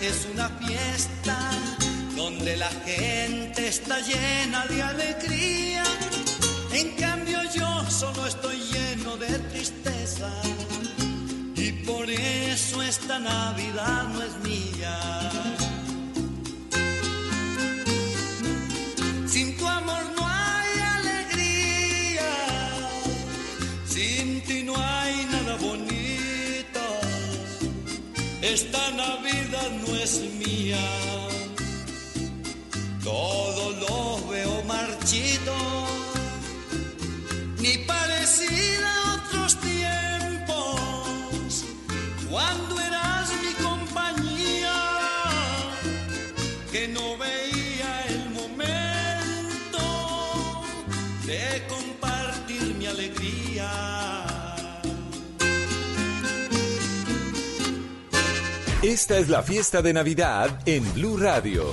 Es una fiesta donde la gente está llena de alegría. En cambio yo solo estoy lleno de tristeza y por eso esta Navidad Esta es la fiesta de Navidad en Blue Radio.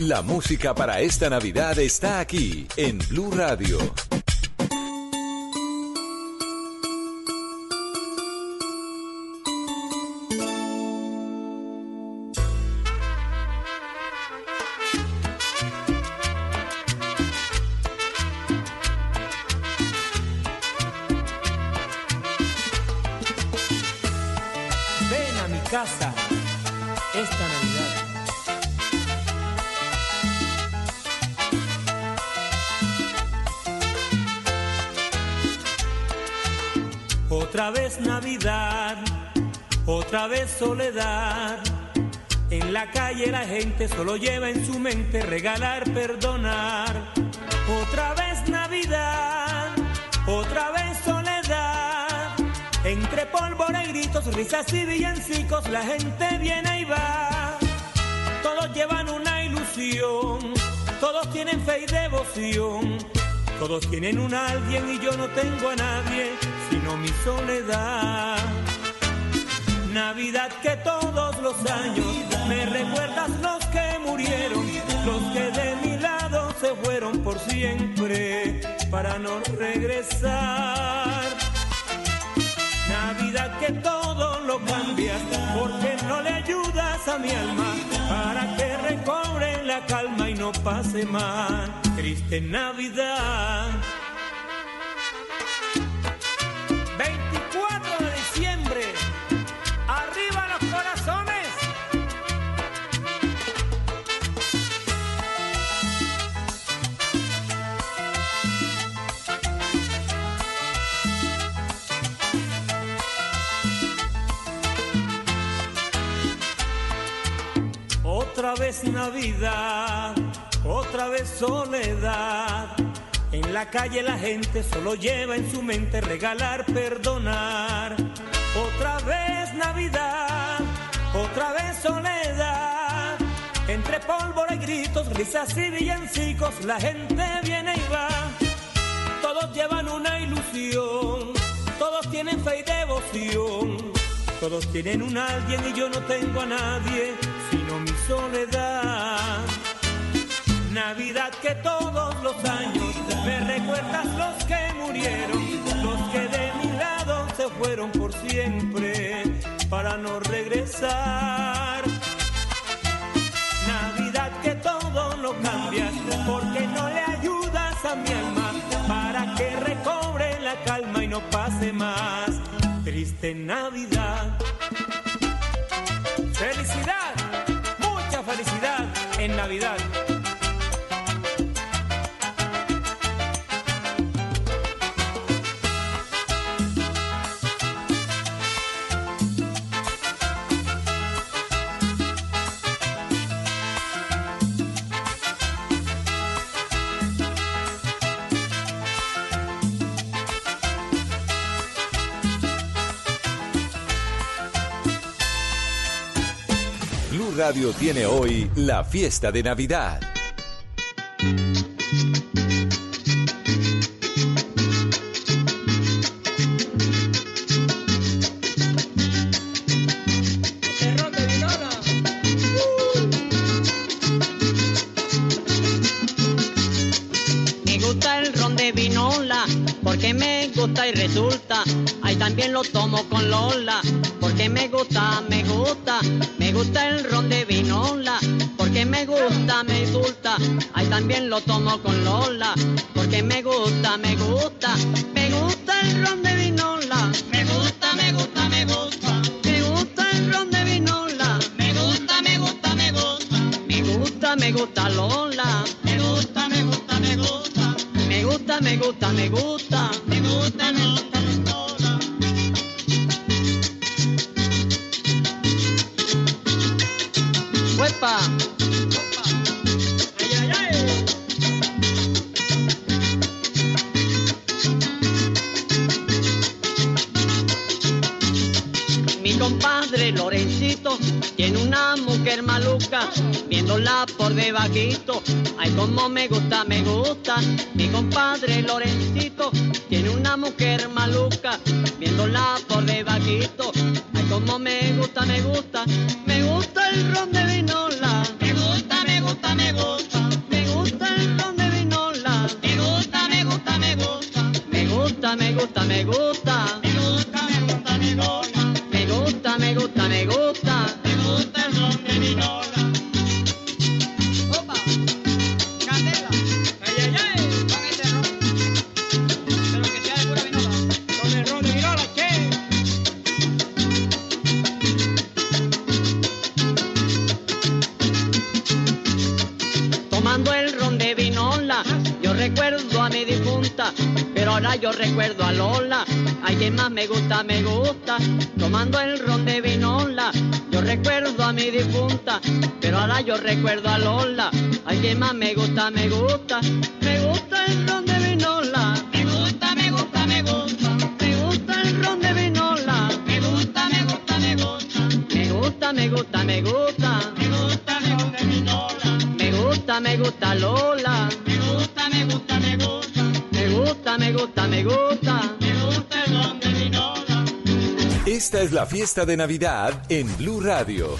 La música para esta Navidad está aquí en Blue Radio. Soledad. En la calle la gente solo lleva en su mente regalar, perdonar. Otra vez Navidad, otra vez soledad. Entre pólvora y gritos, risas y villancicos, la gente viene y va. Todos llevan una ilusión, todos tienen fe y devoción. Todos tienen un alguien y yo no tengo a nadie, sino mi soledad. Navidad que todos los años me recuerdas los que murieron, los que de mi lado se fueron por siempre para no regresar. Navidad que todo lo cambias, porque no le ayudas a mi alma para que recobre la calma y no pase más. Triste Navidad. Vez Navidad, otra vez soledad. En la calle la gente solo lleva en su mente regalar, perdonar. Otra vez Navidad, otra vez soledad. Entre pólvora y gritos, risas y villancicos, la gente viene y va. Todos llevan una ilusión, todos tienen fe y devoción. Todos tienen un alguien y yo no tengo a nadie, sino mi soledad. Navidad que todos los años me recuerdas los que murieron, los que de mi lado se fueron por siempre para no regresar. Navidad que todo lo cambias porque no le ayudas a mi alma para que recobre la calma y no pase más. Triste Navidad. Navidad. Radio tiene hoy la fiesta de Navidad. Porque me gusta y resulta. Ahí también lo tomo con Lola, porque me gusta, me gusta. Me gusta el ron de vinola, porque me gusta, me gusta. Ahí también lo tomo con Lola, porque me gusta, me gusta. Me gusta el ron de vinola. Me gusta, me gusta, me gusta. Me gusta el ron de vinola. Me gusta, me gusta, me gusta. Me gusta, me gusta Lola. Me gusta, me gusta, me gusta. Me gusta, me gusta. ¡Huepa! Lorencito tiene una mujer maluca, viéndola por debajito. Ay, como me gusta, me gusta. Mi compadre Lorencito tiene una mujer maluca, viéndola por debajito. Ay, como me gusta, me gusta. Me gusta el ron de vinola. Me gusta, me gusta, gusta, me gusta, me gusta el ron de vinola. Me gusta, me gusta, me gusta, me gusta, me gusta, me gusta. Ahora yo recuerdo a Lola. Ay, quien más me gusta, me gusta, tomando el ron de vinola. Yo recuerdo a mi difunta, pero ahora yo recuerdo a Lola. Ay, quien más me gusta, me gusta, me gusta el ron de vinola. Me gusta, me gusta, me gusta, me gusta el ron de vinola. Me gusta, me gusta, me gusta, me gusta, me gusta, me gusta. Me gusta el ron de vinola. Me gusta, me gusta Lola. Me gusta, me gusta, me gusta. Me gusta, me gusta, me gusta. Me gusta el ron de. Esta es la fiesta de Navidad en Blue Radio.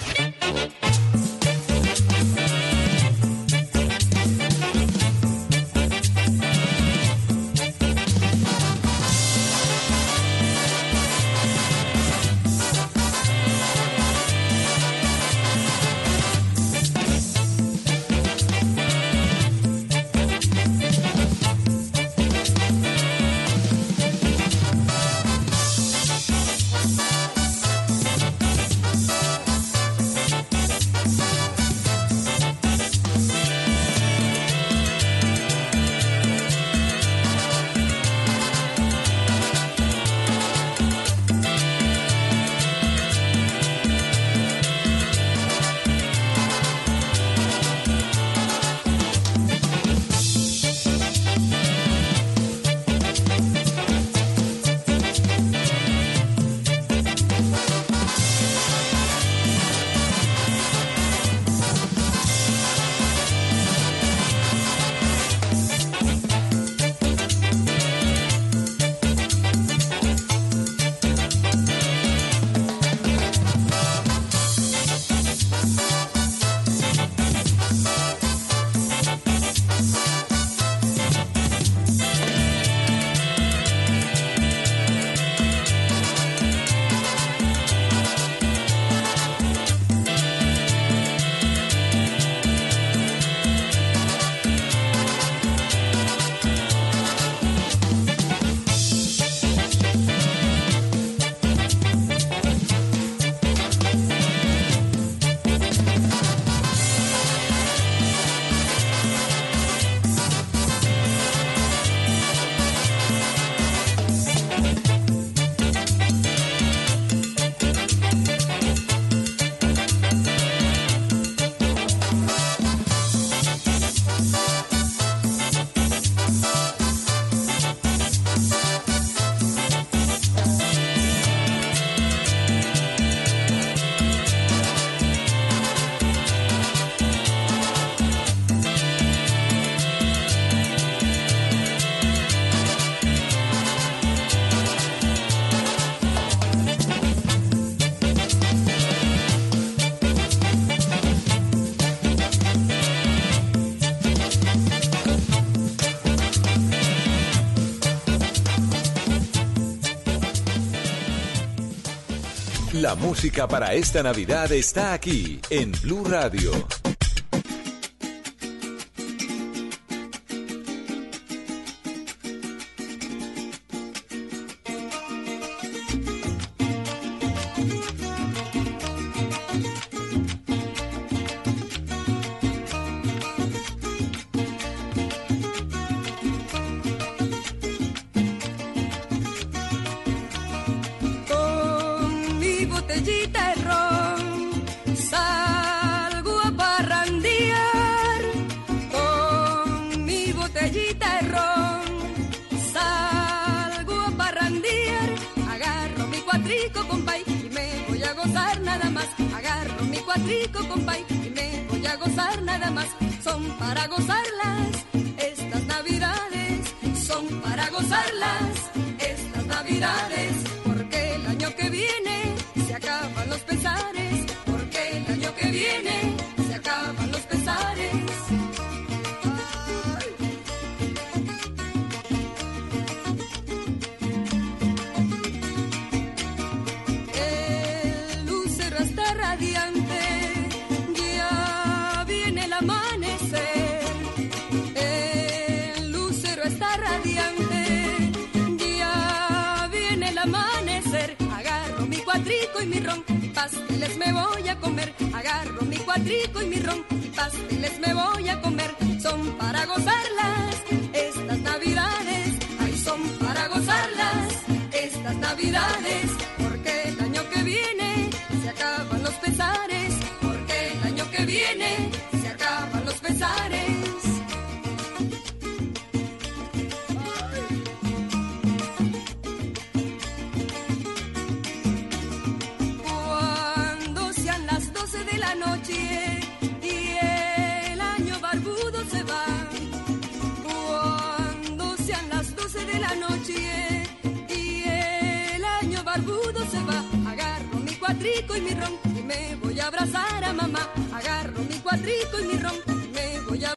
La música para esta Navidad está aquí en Blue Radio.